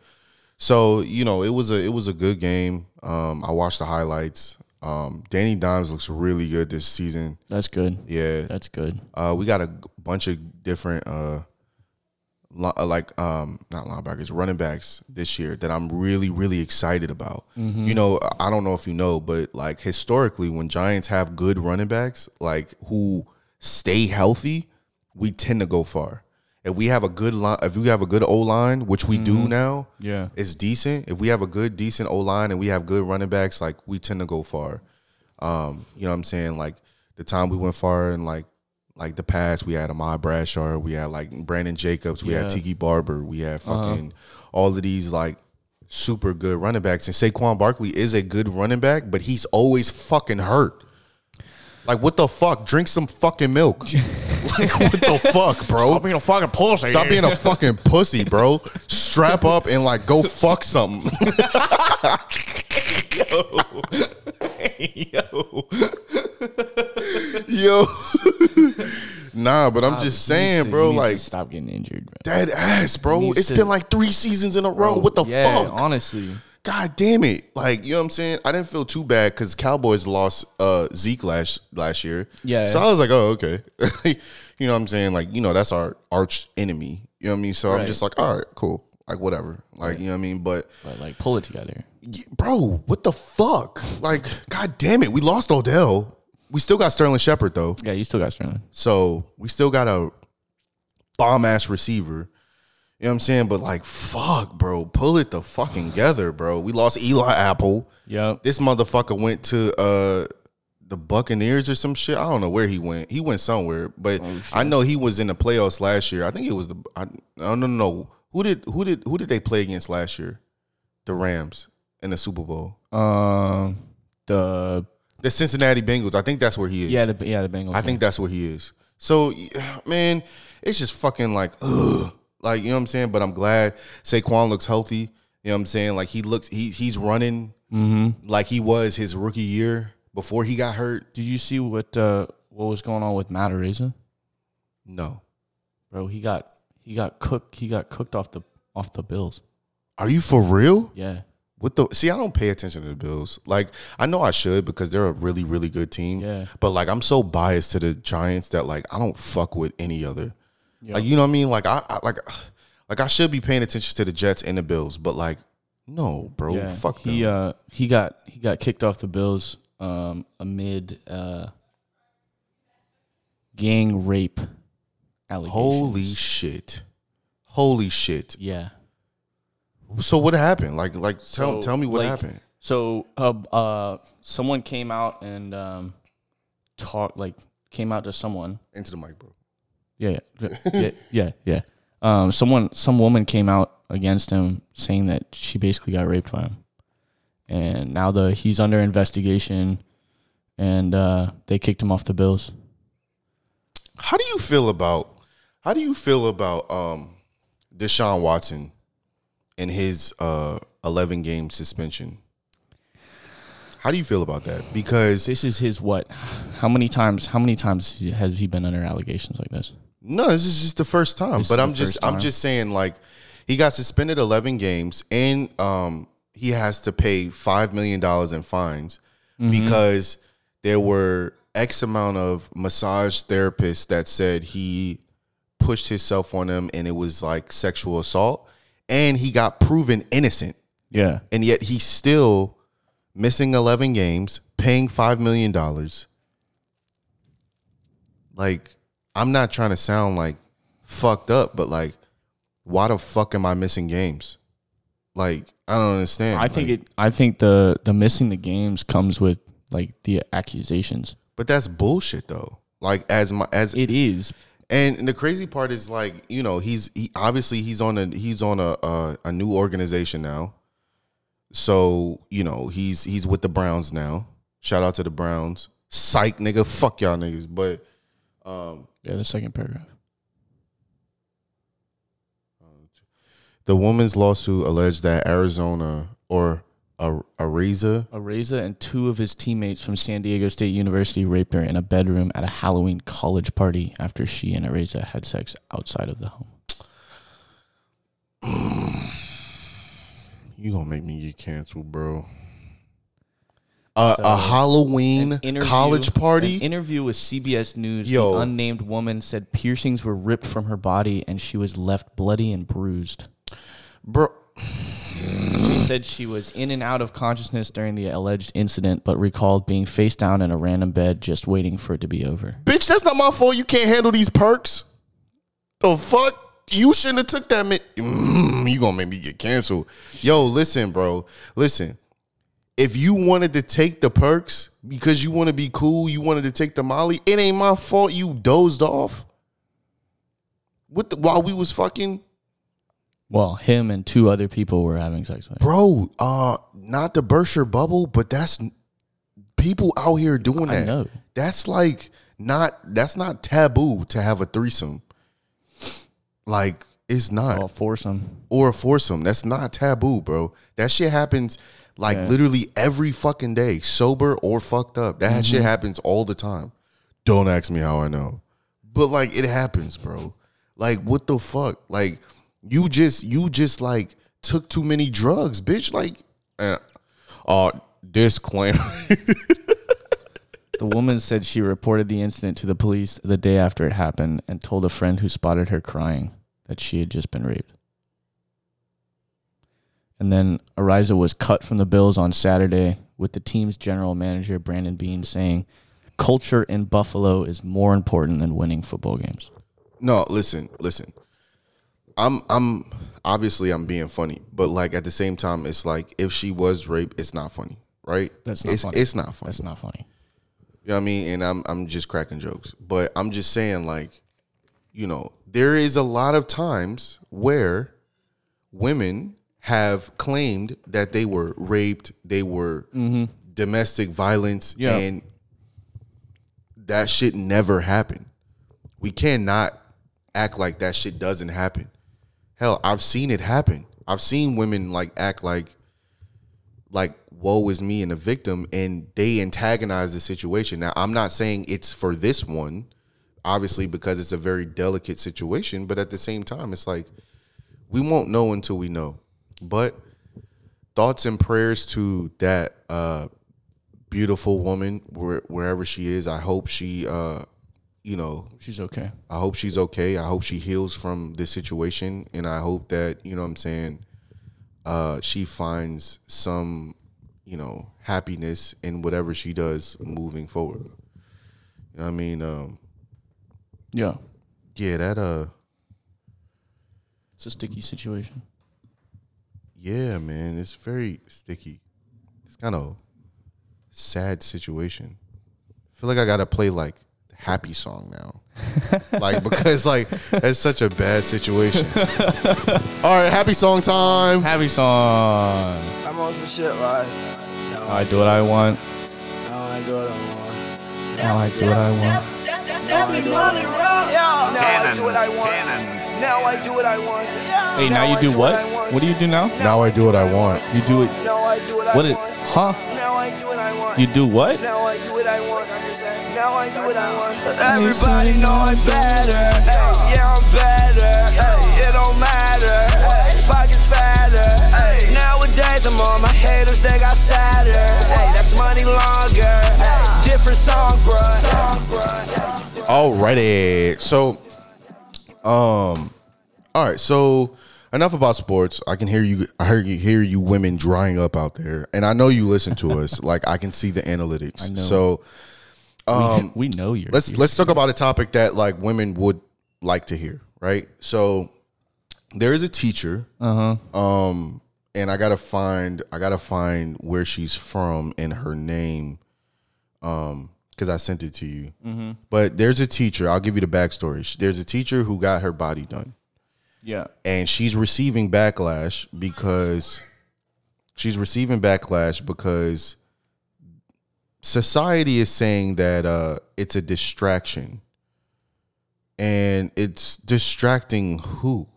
So you know, it was a it was a good game. Um, I watched the highlights. Um, Danny Dimes looks really good this season. That's good. Yeah, That's good. uh, we got a bunch of different uh, li- uh, like um, not linebackers, running backs this year that I'm really really excited about. You know, I don't know if you know, but like historically, when Giants have good running backs, like who stay healthy, we tend to go far. If we have a good line, if we have a good O line, which we do now, Yeah. it's decent. If we have a good, decent O line and we have good running backs, like we tend to go far. Um, you know what I'm saying? Like the time we went far in like like the past, we had Ahmad Bradshaw, we had like Brandon Jacobs, we had Tiki Barber, we had fucking all of these like super good running backs. And Saquon Barkley is a good running back, but he's always fucking hurt. Like what the fuck? Drink some fucking milk. like what the fuck, bro? Stop being a fucking pussy. Stop being a fucking pussy, bro. Strap up and like go fuck something. Yo. Yo. nah, but I'm just saying, bro, like stop getting injured, bro. dead ass, bro. needs It's to- been like three seasons in a row. What the yeah, fuck? Honestly. God damn it. Like, you know what I'm saying? I didn't feel too bad because Cowboys lost uh Zeke last last year. Yeah. So I was like, oh, okay. you know what I'm saying? Like, you know, that's our arch enemy. You know what I mean? So I'm just like, all right, cool. Like whatever. Like, you know what I mean? But But like pull it together. Yeah, bro, what the fuck? Like, god damn it, we lost Odell. We still got Sterling Shepard though, Yeah, you still got Sterling. so we still got a bomb ass receiver. You know what I'm saying? But like, fuck, bro, pull it the fucking together, bro. We lost Eli Apple. Yep. This motherfucker went to uh the Buccaneers or some shit. I don't know where he went. He went somewhere, but I know he was in the playoffs last year. I think it was the I no no no. Who did who did who did they play against last year? The Rams in the Super Bowl. Um the The Cincinnati Bengals. I think that's where he is. yeah the yeah the Bengals. I think that's where he is. So, man, it's just fucking like, ugh. Like, you know what I'm saying? But I'm glad Saquon looks healthy. You know what I'm saying? Like, he looks, he he's running like he was his rookie year before he got hurt. Did you see what uh what was going on with Matt Araiza? No. Bro, he got he got cooked he got cooked off the off the Bills. Are you for real? Yeah. What the see? I don't pay attention to the Bills. Like I know I should because they're a really really good team. Yeah. But like I'm so biased to the Giants that like I don't fuck with any other. Like you know what I mean? Like I, I like like I should be paying attention to the Jets and the Bills, but like no, bro, Yeah, fuck them. he uh he got he got kicked off the Bills um amid uh gang rape allegations. Holy shit, holy shit. yeah. So what happened? Like like tell So, tell me what like, happened. So uh, uh someone came out and um talked like came out to someone Into the mic, bro. Yeah, yeah, yeah, yeah, yeah. Um, someone, some woman came out against him, saying that she basically got raped by him, and now the he's under investigation, and uh, they kicked him off the Bills. How do you feel about how do you feel about um Deshaun Watson and his uh 11 game suspension? How do you feel about that? Because This is his what? How many times? How many times has he been under allegations like this? No, this is just the first time. This but I'm just I'm just saying like he got suspended 11 games and um he has to pay 5 million dollars in fines Mm-hmm. because there were X amount of massage therapists that said he pushed himself on them and it was like sexual assault and he got proven innocent Yeah, and yet he's still missing 11 games paying 5 million dollars like i'm not trying to sound like fucked up but like why the fuck am i missing games like i don't understand I think Like, it. I think the the missing the games comes with like the accusations. but that's bullshit though like as my as It is. And the crazy part is like, you know, he's he obviously he's on a he's on a a, a new organization now. So, you know, he's he's with the Browns now. Shout out to the Browns. Psych nigga, fuck y'all niggas. But um, Yeah, the second paragraph. the woman's lawsuit alleged that Arizona or a Ariza Areza and two of his teammates from San Diego State University raped her in a bedroom at a Halloween college party after she and Areza had sex outside of the home. you gonna make me get canceled, bro. Uh, a Halloween college party. Interview with CBS News. Yo. The unnamed woman said piercings were ripped from her body and she was left bloody and bruised. bro, She said she was in and out of consciousness during the alleged incident, but recalled being face down in a random bed just waiting for it to be over. bitch, that's not my fault. You can't handle these perks. The fuck? You shouldn't have took that. Mi- mm, you gonna make me get canceled? Yo, listen, bro. Listen. If you wanted to take the perks because you want to be cool, you wanted to take the Molly. It ain't my fault. You dozed off. With the, while we was fucking, Well, him and two other people were having sex with bro. Uh, not burst your bubble, but that's people out here doing I that. know. That's like not. That's not taboo to have a threesome. Like it's not. a foursome. or a foursome. That's not taboo, bro. That shit happens like Yeah. literally every fucking day, sober or fucked up. That Mm-hmm. shit happens all the time. Don't ask me how I know, but like it happens, bro. Like what the fuck? Like you just you just like took too many drugs, bitch. Like, uh, uh disclaimer. The woman said she reported the incident to the police the day after it happened and told a friend who spotted her crying that she had just been raped. And then Araiza was cut from the Bills on Saturday with the team's general manager, Brandon Beane, saying, Culture in Buffalo is more important than winning football games. No, listen, listen. I'm I'm obviously I'm being funny, but like at the same time, it's like if she was raped, it's not funny, right? That's not it's, funny. It's not funny. That's not funny. You know what I mean? And I'm I'm just cracking jokes. But I'm just saying, like, you know, there is a lot of times where women have claimed that they were raped, they were mm-hmm. domestic violence, Yeah. and that shit never happened. We cannot act like that shit doesn't happen. Hell, I've seen it happen. I've seen women like act like like woe is me and the victim and they antagonize the situation now i'm not saying it's for this one obviously because it's a very delicate situation but at the same time it's like we won't know until we know but thoughts and prayers to that uh, beautiful woman where, wherever she is. I hope she, uh, you know, She's okay. I hope she's okay. I hope she heals from this situation, and I hope that you know what I'm saying. Uh, she finds some, you know, happiness in whatever she does moving forward. You know what I mean? Um, Yeah. yeah, that uh, It's a sticky situation. Yeah, man, it's very sticky. It's kind of sad situation. I feel like I gotta play like happy song now, like because like that's such a bad situation. All right, happy song time. Happy song. I'm on some shit like. I do what I want. Now I do what I want. Now I do what I want. Now I do what I want. Now I do what I want. Now I do what I want. Hey, now you do what? What do you do now? Now I do what I want. You do it. Now I do what I What it? want. Huh? Now I do what I want. You do what? Now I do what I want. Now I do what I want. Everybody know I'm better. Ay, yeah, I'm better. Ay, it don't matter. Ay, pockets fatter. Ay, nowadays I'm on my haters, they got sadder. Ay, that's money longer. Ay, different. Song, bruh. Alrighty. So, um, all right. So enough about sports. I can hear you. I hear you. Hear you women drying up out there, and I know you listen to us. Like I can see the analytics. I know. So, um, we, we know you're. let's you're- let's talk about a topic that like women would like to hear. Right. So there is a teacher. Uh huh. Um, and I gotta find I gotta find where she's from and her name. Um, because I sent it to you. Mm-hmm. But there's a teacher. I'll give you the backstory. There's a teacher who got her body done, Yeah. and she's receiving backlash because she's receiving backlash because society is saying that uh, it's a distraction, and it's distracting who,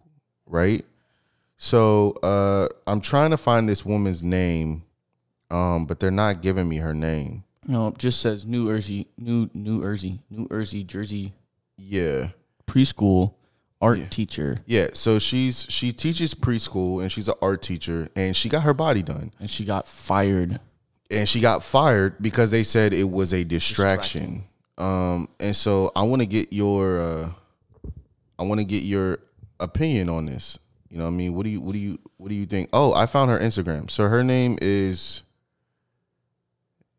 right? So uh, I'm trying to find this woman's name, um, but they're not giving me her name. No, it just says New Jersey, New New Jersey, New Jersey, Jersey Yeah. preschool art Yeah. teacher, Yeah, so she's she teaches preschool and she's an art teacher and she got her body done and she got fired. and she got fired because they said it was a distraction. Um and so I want to get your uh I want to get your opinion on this. You know what I mean? What do you what do you what do you think? Oh, I found her Instagram. So her name is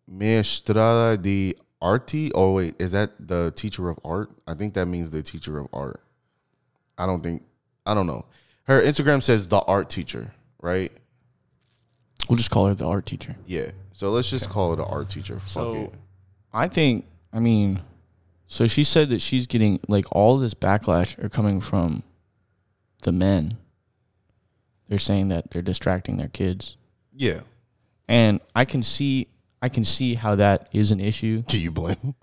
Maestrada de Arti. Oh wait, is that the teacher of art? I think that means the teacher of art. I don't think I don't know. Her Instagram says the art teacher, right? We'll just call her the art teacher. Yeah. So let's just call it an art teacher. Fuck So it. I think, I mean, so she said that she's getting like all this backlash are coming from the men. They're saying that they're distracting their kids. Yeah. And I can see I can see how that is an issue. Can you blame?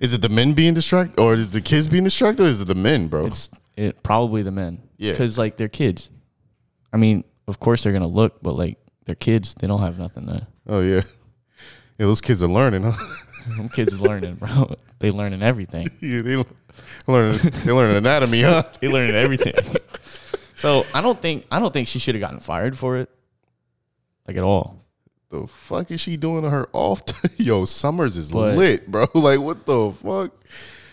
Is it the men being distracted, or is the kids being distracted, or is it the men, bro? It's it probably the men. Yeah. Because like they're kids. I mean, of course they're gonna look, but like they're kids, they don't have nothing to oh yeah. Yeah, those kids are learning, huh? them kids is learning, bro. They learning everything. yeah, they learn. They learn anatomy, huh? They learning everything. so I don't think I don't think she should have gotten fired for it. Like at all. The fuck is she doing to her off? Yo, Summers is But- lit, bro. Like, what the fuck?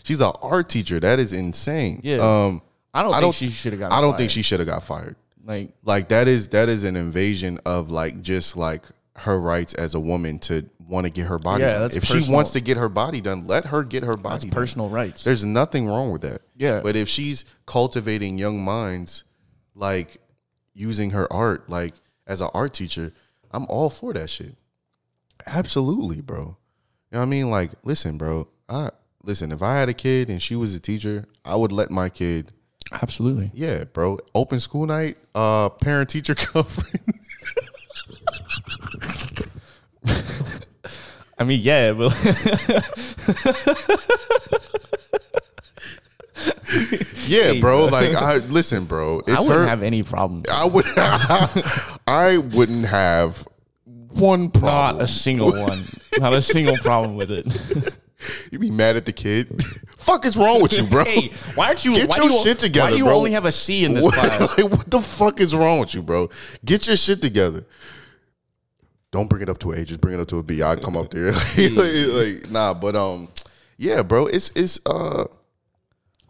She's an art teacher. That is insane. Yeah. Um, I don't I think don't- she should have gotten I don't fired. think she should have got fired. like Like that is that is an invasion of like just like her rights as a woman to want to get her body. Yeah, done. if she wants to get her body done, let her get her body that's done. personal rights. There's nothing wrong with that. Yeah. But if she's cultivating young minds, like using her art, like as an art teacher, I'm all for that shit. Absolutely, bro. You know what I mean? Like, listen, bro. I listen. If I had a kid and she was a teacher, I would let my kid. Absolutely. Yeah, bro. Open school night, uh, parent teacher conference. I mean, yeah, but yeah, Hey, bro. bro. Like, I listen, bro. It's I wouldn't her. have any problem. I would. I wouldn't have one problem. Not a single one. Not a single problem with it. You'd be mad at the kid? Fuck is wrong with you, bro? Hey, why aren't you? Get why your do you, shit together, Why do you bro. only have a C in this class? like, what the fuck is wrong with you, bro? Get your shit together. don't bring it up to an A, just bring it up to a B. I come up there, like, like, nah. But um, yeah, bro, it's it's uh,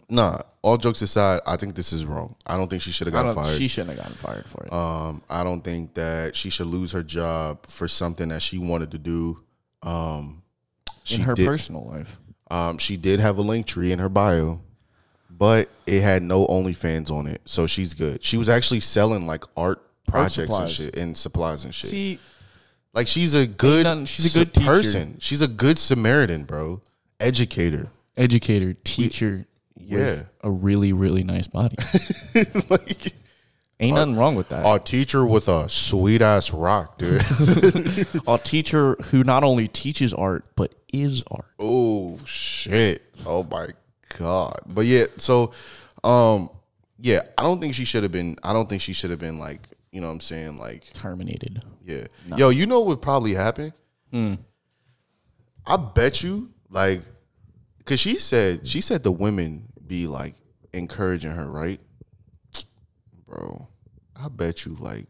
nah. All jokes aside, I think this is wrong. I don't think she should have I got fired. She shouldn't have gotten fired for it. Um, I don't think that she should lose her job for something that she wanted to do. Um, in her did, personal life. Um, she did have a link tree in her bio, but it had no OnlyFans on it, so she's good. She was actually selling like art projects and supplies. shit and supplies and shit. See, like she's a good, nothing- she's a good teacher. person. She's a good Samaritan, bro. Educator. educator, teacher, Yeah. with a really, really nice body. like Ain't nothing wrong with that. a teacher with a sweet ass rock, dude. A teacher who not only teaches art but is art. Oh shit! Oh my god! But yeah, so um, yeah, I don't think she should have been. I don't think she should have been like, you know, what I'm saying like, Terminated. yeah, yo, you know what probably happen? Hmm. I bet you, like, cause she said she said the women be like encouraging her, right? Bro, I bet you like,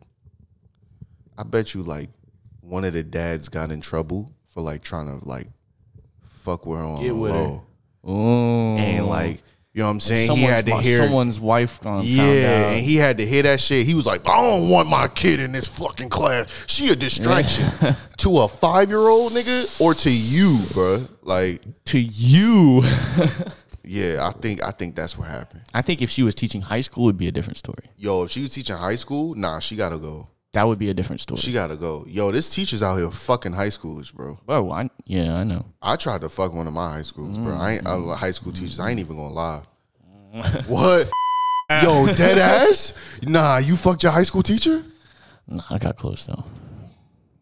I bet you like, one of the dads got in trouble for like trying to like fuck her on Get with her. low, Oh, and like, you know what I'm saying? He had to hear. someone's wife gone. Yeah, and he had to hear that shit. He was like, I don't want my kid in this fucking class. She a distraction to a five year old nigga or to you, bro. Like, to you. yeah, I think I think that's what happened. I think if she was teaching high school, it would be a different story. Yo, if she was teaching high school, nah, she gotta go. That would be a different story. She gotta go. Yo, this teacher's out here fucking high schoolers, bro. oh, I, yeah, I know. I tried to fuck one of my high schools, bro. I ain't Mm-hmm. uh, high school teachers. I ain't even gonna lie. what? Yo, dead ass? Nah, you fucked your high school teacher? Nah, I got close though.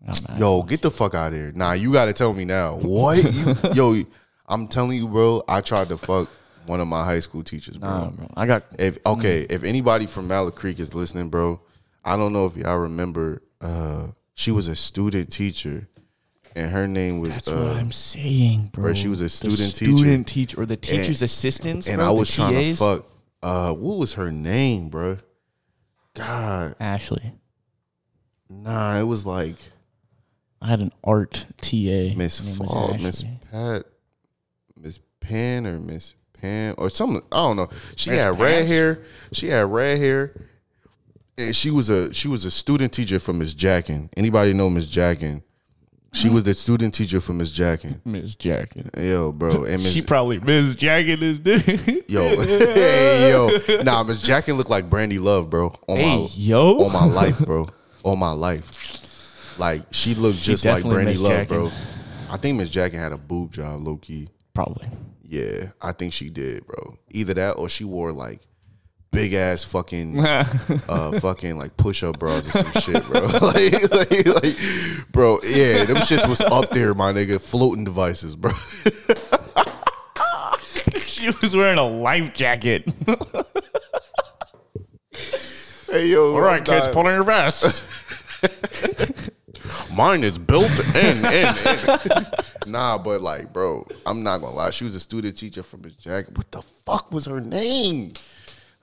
I'm not- Yo, get the fuck out of here. Nah, you gotta tell me now. What? You, yo, I'm telling you, bro, I tried to fuck one of my high school teachers, bro. Nah, bro. I got If okay, if anybody from Mallet Creek is listening, bro, I don't know if y'all remember uh she was a student teacher and her name was That's uh, what I'm saying, bro. bro, she was a The student teacher. student teacher, or the teacher's assistants, and bro, I was trying to fuck uh what was her name, bro? God, Ashley. nah, it was like I had an art TA. Miss Fall, Miss. Pat, Miss Penn or Miss Penn or something. I don't know. She Miss had red hair. She had red hair, and she was a she was a student teacher for Miss Jackin. Anybody know Miss Jackin? She was the student teacher for Miss Jackin. Miss Jacket. Yo, bro, and Miss She probably Miss Jacket is dude. yo, hey yo, nah, Miss Jackin looked like Brandi Love, bro. On Hey, my yo. on my life, bro. On my life, like she looked She just like Brandi Miss Love, Jackin. bro. I think Miss Jackin had a boob job, low key. Probably. Yeah, I think she did, bro. Either that or she wore like big ass fucking uh fucking like push up bras or some shit, bro. like, like like bro, yeah, them shits was up there, my nigga. Floating devices, bro. she was wearing a life jacket. hey yo, All right, kids, pull on your vests. Mine is built in, in, in. nah, but like, bro, I'm not gonna lie. She was a student teacher from Miss Jacket. What the fuck was her name?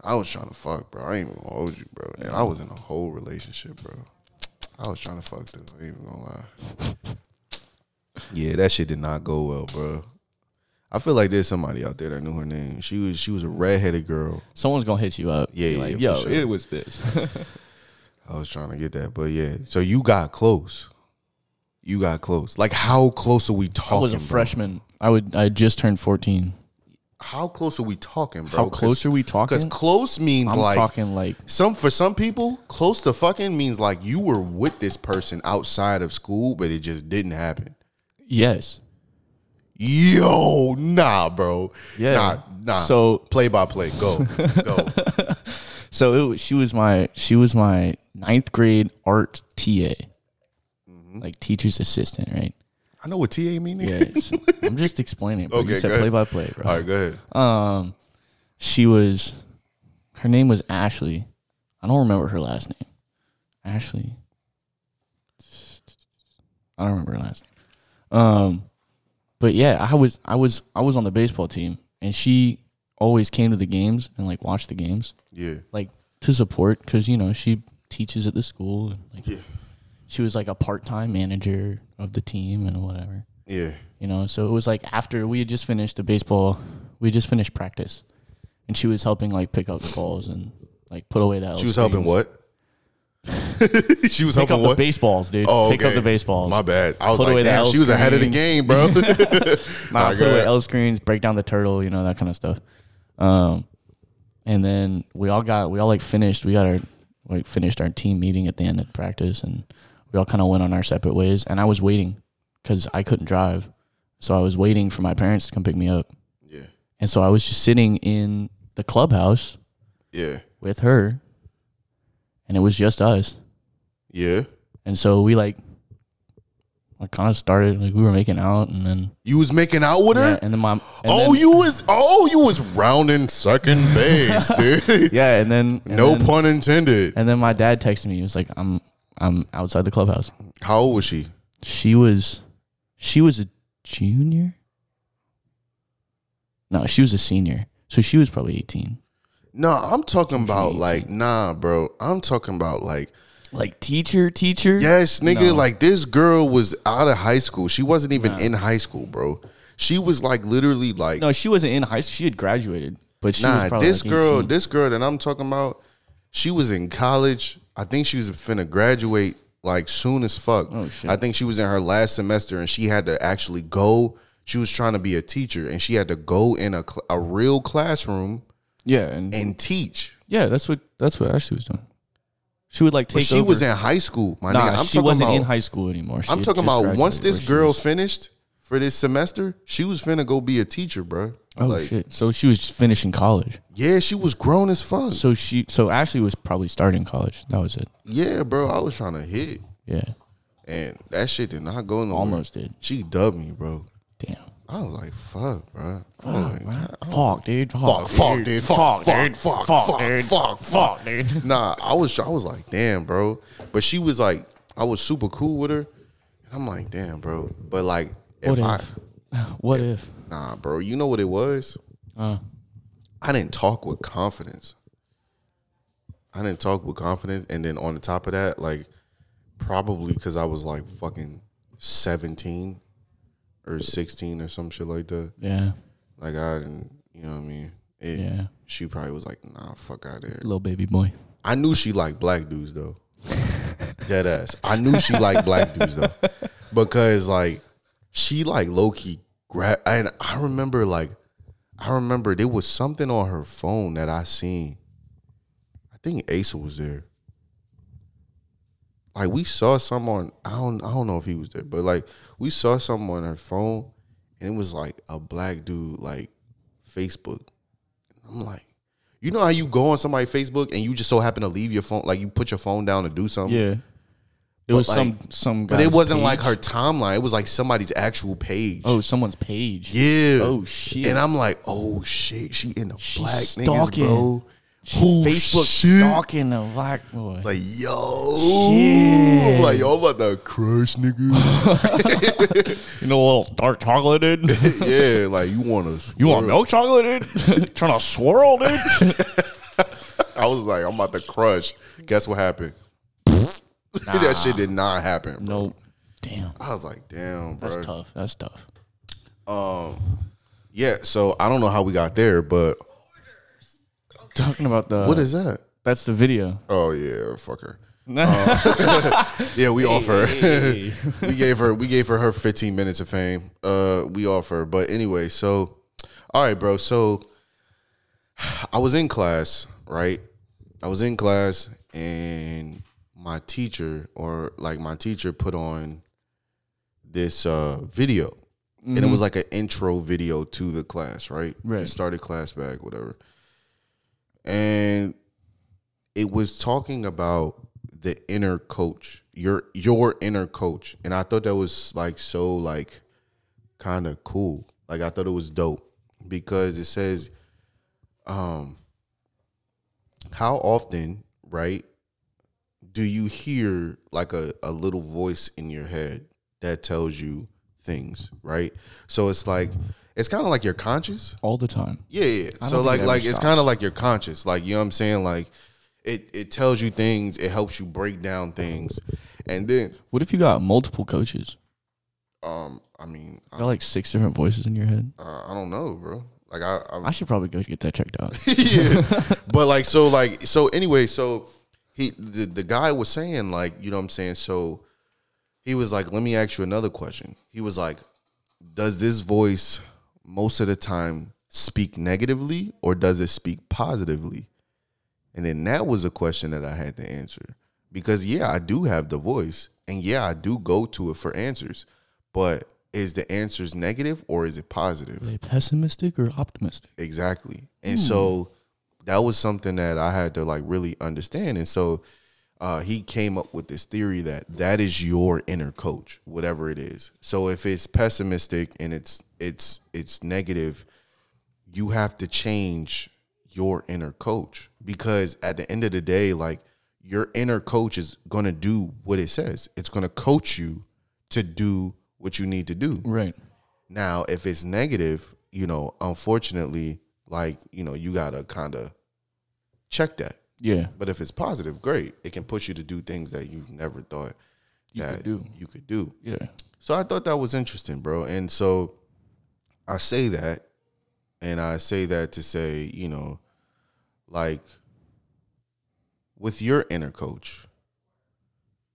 I was trying to fuck, bro. I ain't even gonna hold you, bro. And I was in a whole relationship, bro. I was trying to fuck this. I ain't even gonna lie. Yeah, that shit did not go well, bro. I feel like there's somebody out there that knew her name. She was she was a redheaded girl. Someone's gonna hit you up. Yeah, yeah, like, for yo, sure. it was this. I was trying to get that, but yeah. So you got close. You got close. Like how close are we talking? I was a bro? freshman. I would. I just turned fourteen. How close are we talking, bro? How close are we talking? Because close means I'm like talking like some for some people, close to fucking means like you were with this person outside of school, but it just didn't happen. yes. Yo, nah, bro. Yeah. Nah, nah. So- play by play. Go. Go. So it was, she was my she was my ninth grade art TA, Mm-hmm. like teacher's assistant, right? I know what TA means. Yes. I'm just explaining. It, bro. Okay, you said play by play, bro. All right, go ahead. Um, she was, her name was Ashley. I don't remember her last name. Ashley. I don't remember her last name. Um, but yeah, I was I was I was on the baseball team, and she always came to the games and like watched the games, Yeah. like to support because you know she teaches at the school and like Yeah. She was like a part time manager of the team and whatever. Yeah. You know, so it was like after we had just finished the baseball, we had just finished practice, and she was helping like pick up the balls and like put away that. She was helping what? she was Pick helping up what? the baseballs, dude. Oh, okay. Pick up the baseballs. My bad. I was Put like, damn, she was ahead of the game, bro. Nah, My put away L screens, break down the turtle, you know that kind of stuff. Um, and then we all got we all like finished. We got our like finished our team meeting at the end of practice, and we all kind of went on our separate ways. And I was waiting because I couldn't drive, so I was waiting for my parents to come pick me up. Yeah. And so I was just sitting in the clubhouse Yeah. with her, and it was just us. Yeah. And so we like, I kind of started like we were making out, and then You was making out with yeah, her? and then my and oh, then- you was oh, you was rounding second base, dude. yeah, and then and no then- pun intended. And then my dad texted me. He was like, "I'm I'm outside the clubhouse." How old was she? She was, she was a junior. No, she was a senior. So she was probably eighteen. No, I'm talking about like nah, bro. I'm talking about like Like teacher, teacher. yes, nigga. No. Like this girl was out of high school. She wasn't even in high school, bro. She was like literally like No, she wasn't in high school. She had graduated, but she was nah. This like girl, 18. this girl that I'm talking about, she was in college. I think she was finna graduate like soon as fuck. Oh, shit. I think she was in her last semester and she had to actually go. She was trying to be a teacher and she had to go in a cl- a real classroom yeah, and, and teach. yeah, that's what that's what Ashley was doing. She would like take. But she over. was in high school, my Nah, nigga. I'm she talking wasn't about, in high school anymore. She I'm talking about once this girl was- finished for this semester, she was finna go be a teacher, bro. Oh like, shit! So she was just finishing college. yeah, she was grown as fuck. So she, so Ashley was probably starting college. That was it. yeah, bro. I was trying to hit, Yeah, and that shit did not go nowhere. almost did. She dubbed me, bro. Damn. I was like, fuck, bro. I was like, I Fuck, dude. Fuck, Fuck, fuck, dude. Fuck, fuck, dude. fuck, fuck, fuck, dude. fuck, fuck, dude. Nah, I was I was like, damn, bro. But she was like, I was super cool with her. And I'm like, damn, bro. But like, if What I, if? What if? Nah, bro, you know what it was? Uh, I didn't talk with confidence. I didn't talk with confidence, and then on the top of that, like, probably because I was like fucking 17 or 16 or some shit like that. yeah, Like I didn't, you know what I mean? It, Yeah. She probably was like, nah, fuck out there. little baby boy. I knew she liked black dudes though. Dead ass. I knew she liked black dudes though. Because like she like low key grab and I remember like I remember there was something on her phone that I seen. I think Asa was there. Like we saw someone, I don't I don't know if he was there, but like we saw something on her phone and it was like a black dude like Facebook. I'm like, you know how you go on somebody's Facebook and you just so happen to leave your phone, like you put your phone down to do something. Yeah. It But, was like- some some. But it wasn't like her timeline. It was like somebody's actual page. Oh, someone's page. yeah. Oh shit. And I'm like, oh shit, she in the She's black stalking. niggas, bro. She Oh, Facebook shit. stalking the black boy. Like, yo. Shit. I'm like, yo, I'm about to crush, nigga. you know, a little dark chocolate, dude. yeah, like you want to. You want milk chocolate, dude? Trying to swirl, dude? I was like, I'm about to crush. Guess what happened? that shit did not happen. Bro. no. Damn. I was like, damn, bro. That's tough. That's tough. Um, Yeah, so I don't know how we got there, but Talking about the. what is that? That's the video. Oh yeah, fuck her. Yeah, we offer. Hey. we gave her. We gave her her 15 minutes of fame. Uh, we offer. But anyway, so all right, bro. So I was in class, right? I was in class, and my teacher, or like my teacher, put on this uh video, and it was like an intro video to the class, right? Right. It started class back, whatever, and it was talking about the inner coach, your your inner coach, and I thought that was like so like kind of cool. Like I thought it was dope because it says, um, how often, right, do you hear like a, a little voice in your head that tells you things, right? So it's like it's kind of like your conscious. All the time. Yeah, yeah. So like like it's kind of like your conscious. Like you know what I'm saying? Like it it tells you things, it helps you break down things. And then, What if you got multiple coaches? um, I mean, You got like six different voices in your head. uh, I don't know, bro. Like I, I'm, I should probably go get that checked out. yeah. But like so like so anyway, so he the, the guy was saying like, you know what I'm saying? So he was like, "Let me ask you another question." He was like, "Does this voice most of the time speak negatively or does it speak positively?" And then that was a question that I had to answer. Because yeah, I do have the voice and yeah, I do go to it for answers. But is the answers negative or is it positive? Are they pessimistic or optimistic? Exactly. And hmm. so that was something that I had to like really understand. And so uh, he came up with this theory that that is your inner coach, whatever it is. So if it's pessimistic and it's it's it's negative, you have to change your inner coach because at the end of the day, like your inner coach is gonna do what it says. It's gonna coach you to do what you need to do. Right. Now, if it's negative, you know, unfortunately, like, you know, you gotta kind of check that. Yeah. But if it's positive, great. It can push you to do things that you never thought You that could do. you could do. Yeah. So I thought that was interesting, bro. And so I say that, and I say that to say, you know, like with your inner coach,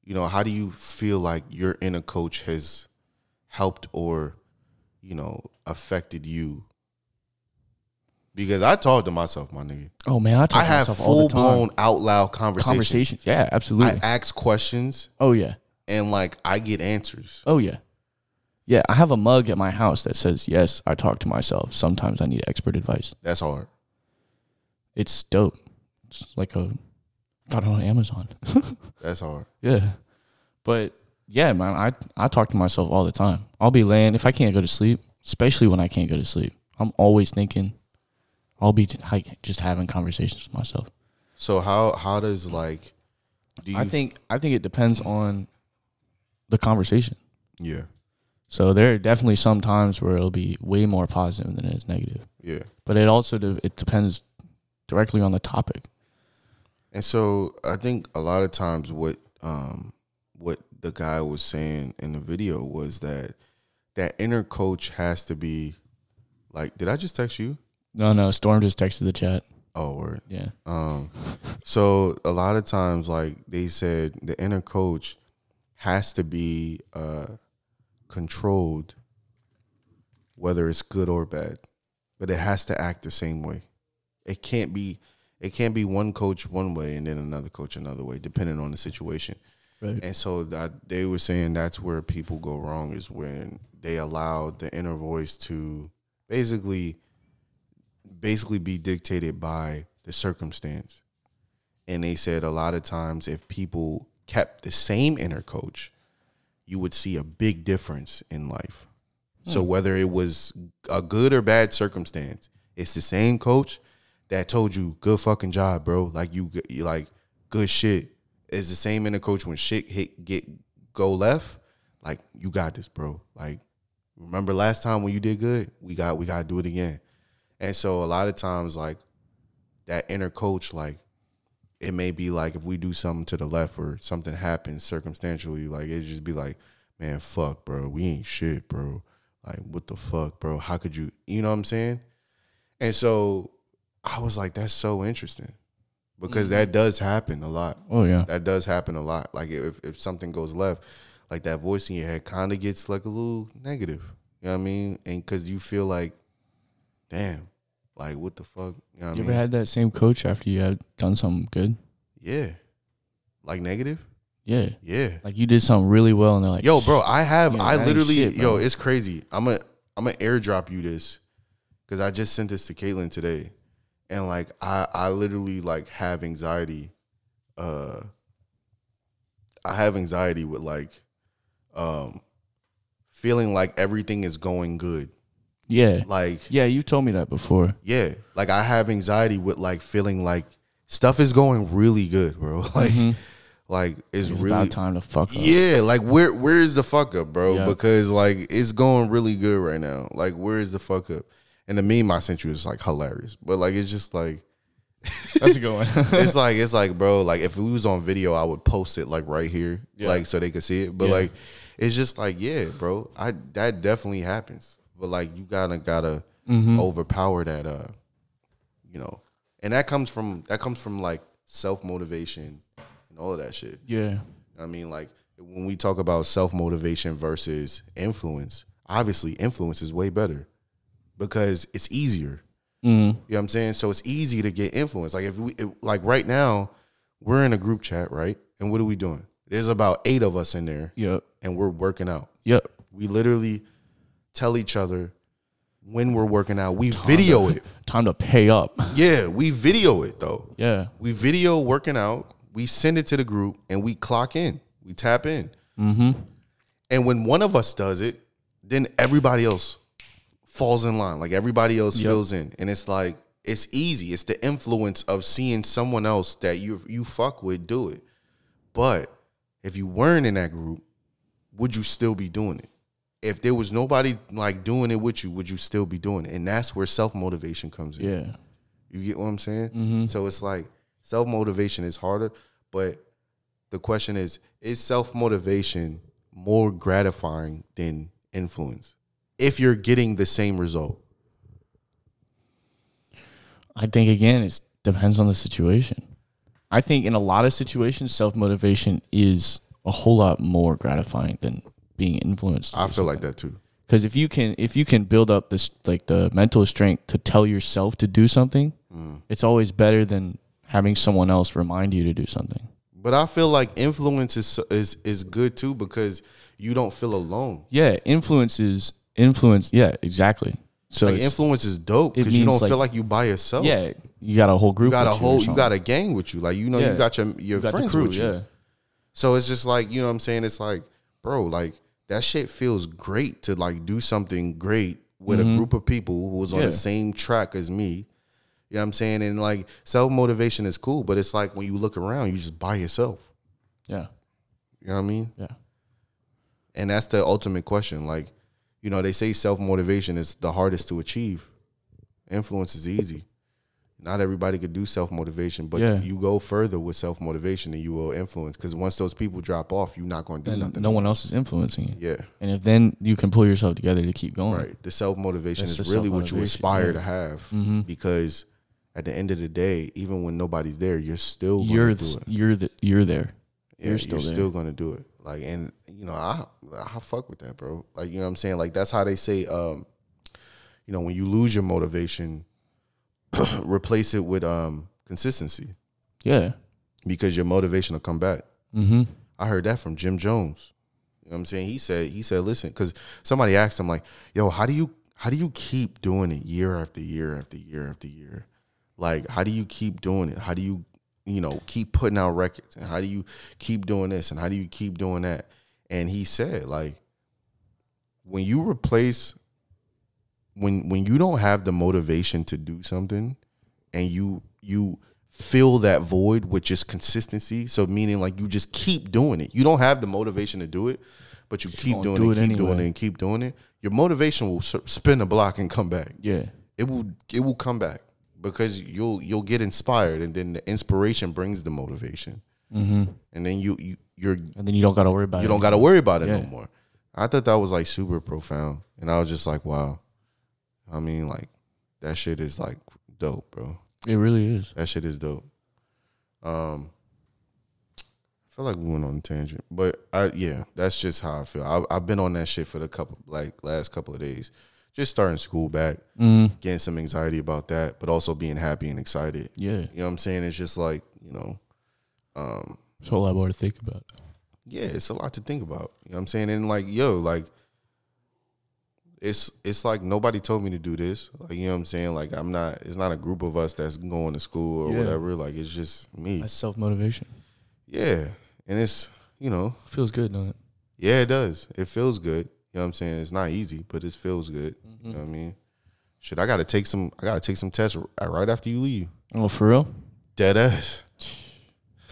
you know, how do you feel like your inner coach has helped or, you know, affected you? Because I talk to myself, my nigga. Oh man, I talk I to have myself all full the time. blown out loud conversations. conversations. Yeah, absolutely. I ask questions oh yeah. and like I get answers. Oh yeah. Yeah, I have a mug at my house that says, "Yes, I talk to myself. Sometimes I need expert advice." That's hard. It's dope. It's like a got it on Amazon. That's hard. yeah. But yeah, man, I I talk to myself all the time. I'll be laying if I can't go to sleep, especially when I can't go to sleep. I'm always thinking. I'll be like, just having conversations with myself. So how how does like do you I think I think it depends on the conversation. yeah So there are definitely some times where it'll be way more positive than it is negative. yeah But it also de- it depends directly on the topic. and so I think a lot of times what um what the guy was saying in the video was that that inner coach has to be like did I just text you No, no, Storm just texted the chat. oh word Yeah. um so a lot of times like they said the inner coach has to be uh controlled whether it's good or bad but it has to act the same way it can't be it can't be one coach one way and then another coach another way depending on the situation Right. and so that they were saying that's where people go wrong is when they allow the inner voice to basically basically be dictated by the circumstance. And they said a lot of times if people kept the same inner coach, you would see a big difference in life. So hmm. whether it was a good or bad circumstance, it's the same coach that told you good fucking job, bro. Like you, you like good shit. It's the same inner coach when shit hit get go left. Like you got this, bro. Like remember last time when you did good, we got we got to do it again. And so a lot of times, like that inner coach, like it may be like if we do something to the left or something happens circumstantially, like it just be like, man, fuck, bro, we ain't shit, bro. Like what the fuck, bro? How could you? You know what I'm saying? And so I was like, that's so interesting because that mm-hmm. does happen a lot. Oh yeah. That does happen a lot. Like if if something goes left, like that voice in your head kind of gets like a little negative. You know what I mean? And because you feel like, damn, like what the fuck? You know You ever mean? had that same coach after you had done something good? yeah, like negative. Yeah. Yeah, Like you did something really well and they're like, yo, bro, I have, I literally, shit, yo, it's crazy. I'm a, I'm gonna airdrop you this because I just sent this to Caitlin today, and like I, I literally like have anxiety. Uh, I have anxiety with like, um, feeling like everything is going good. Yeah. Like, Yeah, you told me that before. yeah, like I have anxiety with like feeling like stuff is going really good, bro. Like, mm-hmm. like it's, It's really about time to fuck up. yeah, like where where is the fuck up, bro? Yeah. Because like it's going really good right now. Like where is the fuck up? And the meme I sent you is like hilarious, but like it's just like That's a good one. it's like it's like bro, like if we was on video, I would post it like right here, like so they could see it. But like, it's just like yeah, bro, I that definitely happens. But like, you gotta gotta Mm-hmm. overpower that, uh, you know, and that comes from that comes from like self motivation and all of that shit. yeah. I mean, like when we talk about self motivation versus influence, obviously influence is way better because it's easier. Mm-hmm. You know what I'm saying? So it's easy to get influence. Like if we if, like right now, we're in a group chat, right? And what are we doing? There's about eight of us in there, Yep. and we're working out. Yep. We literally tell each other when we're working out. We video it. Time to pay up. Yeah, we video it though. Yeah. We video working out. We send it to the group, and we clock in. We tap in. Mm-hmm. And when one of us does it, then everybody else falls in line. Like everybody else Yep. fills in. And it's like it's easy. It's the influence of seeing someone else that you you fuck with do it. But if you weren't in that group, would you still be doing it? If there was nobody like doing it with you, would you still be doing it? And that's where self motivation comes in. Yeah. You get what I'm saying? Mm-hmm. So it's like self motivation is harder, but the question is is self motivation more gratifying than influence if you're getting the same result? I think again, it depends on the situation. I think in a lot of situations, self motivation is a whole lot more gratifying than being influenced. I feel like that too. because if you can if you can build up this like the mental strength to tell yourself to do something, Mm. it's always better than having someone else remind you to do something. But I feel like influence is is is good too because you don't feel alone. Yeah, influence is influence. Yeah, exactly. So Like influence is dope because you don't like- feel like you by yourself. yeah, you got a whole group. you got a whole, you something. got a gang with you. Like you know, Yeah. you got your your You got friends crew, with you. Yeah, So it's just like, you know what I'm saying? It's like, bro, like that shit feels great to like do something great with a group of people who was on Mm-hmm. Yeah. the same track as me. You know what I'm saying? And like self motivation is cool, but it's like when you look around, you just by yourself. yeah, You know what I mean? yeah. And that's the ultimate question. Like, you know, they say self motivation is the hardest to achieve. Influence is easy. Not everybody could do self motivation, but Yeah. you go further with self motivation and you will influence. Because once those people drop off, you're not going to do And nothing. no one else is influencing you. Yeah. And if then you can pull yourself together to keep going. Right. The self motivation is really what you aspire yeah. to have Mhm. because at the end of the day, even when nobody's there, you're still going You're to do it. you're the, you're there. Yeah, you're still still going to do it. Like, and you know, I I fuck with that, bro. Like, you know what I'm saying? Like, that's how they say, um, you know, when you lose your motivation, replace it with um consistency Yeah. because your motivation will come back. Mm-hmm. I heard that from Jim Jones. You know what I'm saying? He said, he said, listen, because somebody asked him, like, yo, how do you how do you keep doing it year after year after year after year? Like, how do you keep doing it? How do you, you know, keep putting out records? And how do you keep doing this? And how do you keep doing that? And he said, like, when you replace when when you don't have the motivation to do something and you you fill that void with just consistency so meaning like you just keep doing it you don't have the motivation to do it but you keep doing do it, it keep doing it and keep doing it your motivation will spin a block and come back Yeah. it will it will come back because you'll you'll get inspired and then the inspiration brings the motivation Mm-hmm. and then you, you you're And then you don't got to worry about it. you don't got to worry about it no more. I thought that was like super profound, and I was just like, wow. I mean, like that shit is like dope, bro. It really is. That shit is dope. Um, I feel like we went on a tangent, but I yeah, that's just how I feel. I, I've been on that shit for the couple like last couple of days, just starting school back, Mm. getting some anxiety about that, but also being happy and excited. Yeah. You know what I'm saying? It's just like you know, um, It's a whole lot more to think about. yeah, it's a lot to think about. You know what I'm saying? And like, yo, like it's it's like nobody told me to do this. Like, you know what I'm saying? Like I'm not it's not a group of us that's going to school or Yeah. whatever. Like it's just me. That's self motivation. Yeah. And it's, you know, Feels good, doesn't it? yeah, it does. It feels good. You know what I'm saying? It's not easy, but it feels good. Mm-hmm. You know what I mean? Shit, I gotta take some I gotta take some tests right after you leave. Oh, for real? Dead ass.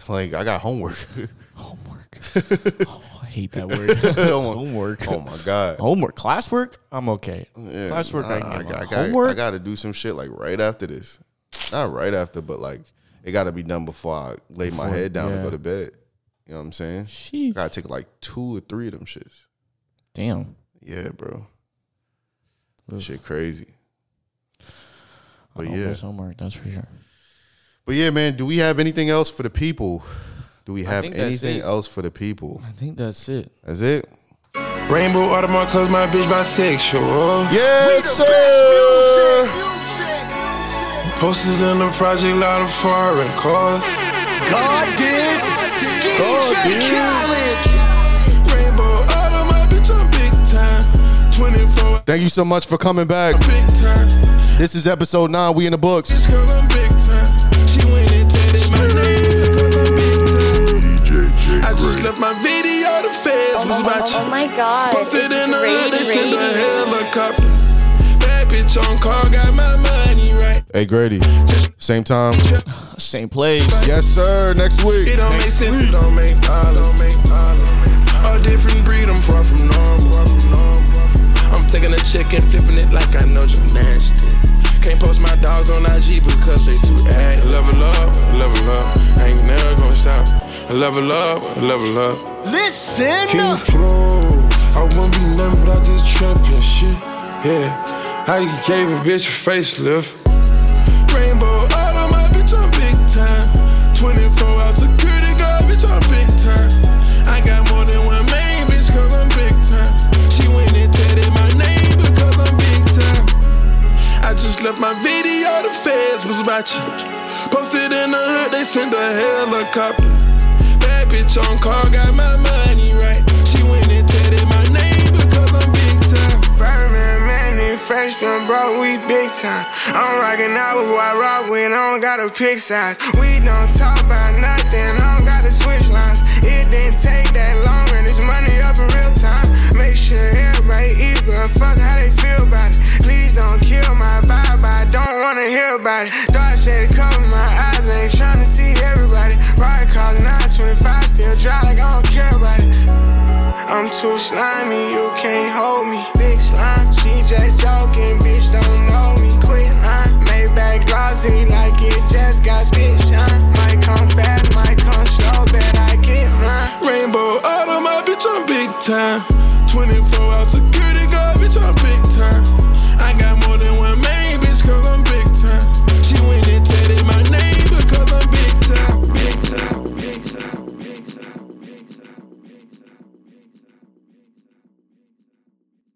Like I got homework. Homework. oh, I hate that word. Homework. oh my God. Homework. Classwork? I'm okay. Yeah, Classwork, I nah, get I, my got, I homework. got to do some shit like right after this. not right after, but like it got to be done before I lay my head down to yeah. go to bed. You know what I'm saying? Sheesh. I gotta take like two or three of them shits. Damn. Yeah, bro. Oof. Shit crazy. But I yeah. homework, that's for sure. But yeah, man, do we have anything else for the people? Do we have think that's anything it. else for the people? I think that's it. That's it? Rainbow Audemars cause my bitch bisexual. Yes, sir. Posters in the project, lot of foreign cars. God did. DJ Khaled. Rainbow Audemars, bitch, I'm big time. 24 Thank you so much for coming back. big time. This is episode nine. We in the books. Feds was watching. Oh my god. Posted in the hood, they great, sent a helicopter. Bad bitch on call, got my money right. Hey, Grady. Same time. Same place. Yes, sir. Next week. It don't make sense, it don't make dollars. A different breed, I'm far from normal. I'm taking a check and flipping it like I know gymnastics. Can't post my dogs on IG because they too ad. Level up, level up, I ain't never gonna stop. Level up, level up. Listen. King Pro, I wouldn't be nothing but I just trapping shit. Yeah, I gave a bitch a facelift. Rainbow, Audemars bitch, I'm big time. 24 hour security guard, bitch, I'm big time. I got more than one main bitch, cause I'm big time. She went and tatted my name because I'm big time. I just left my video, the feds was watching. Posted in the hood, they sent a helicopter. Bitch on call, got my money right. She went and tatted my name because I'm big time. Birdman, man, fresh done bro, we big time. I'm rocking out with who I rock with, I don't gotta pick sides. We don't talk about nothing, I don't gotta switch lines. It didn't take that long, and it's money up in real time. Make sure everybody equal, fuck how they feel about it. Please don't kill my vibe, I don't wanna hear about it. I'm too slimy, you can't hold me. Big slime, she just joking, bitch don't know me. Quit line, Maybach glossy like it just got spit shine. Might come fast, might come slow, bet I get mine. Rainbow Audemars bitch, I'm big time. 24 hour security guard, bitch, I'm big time.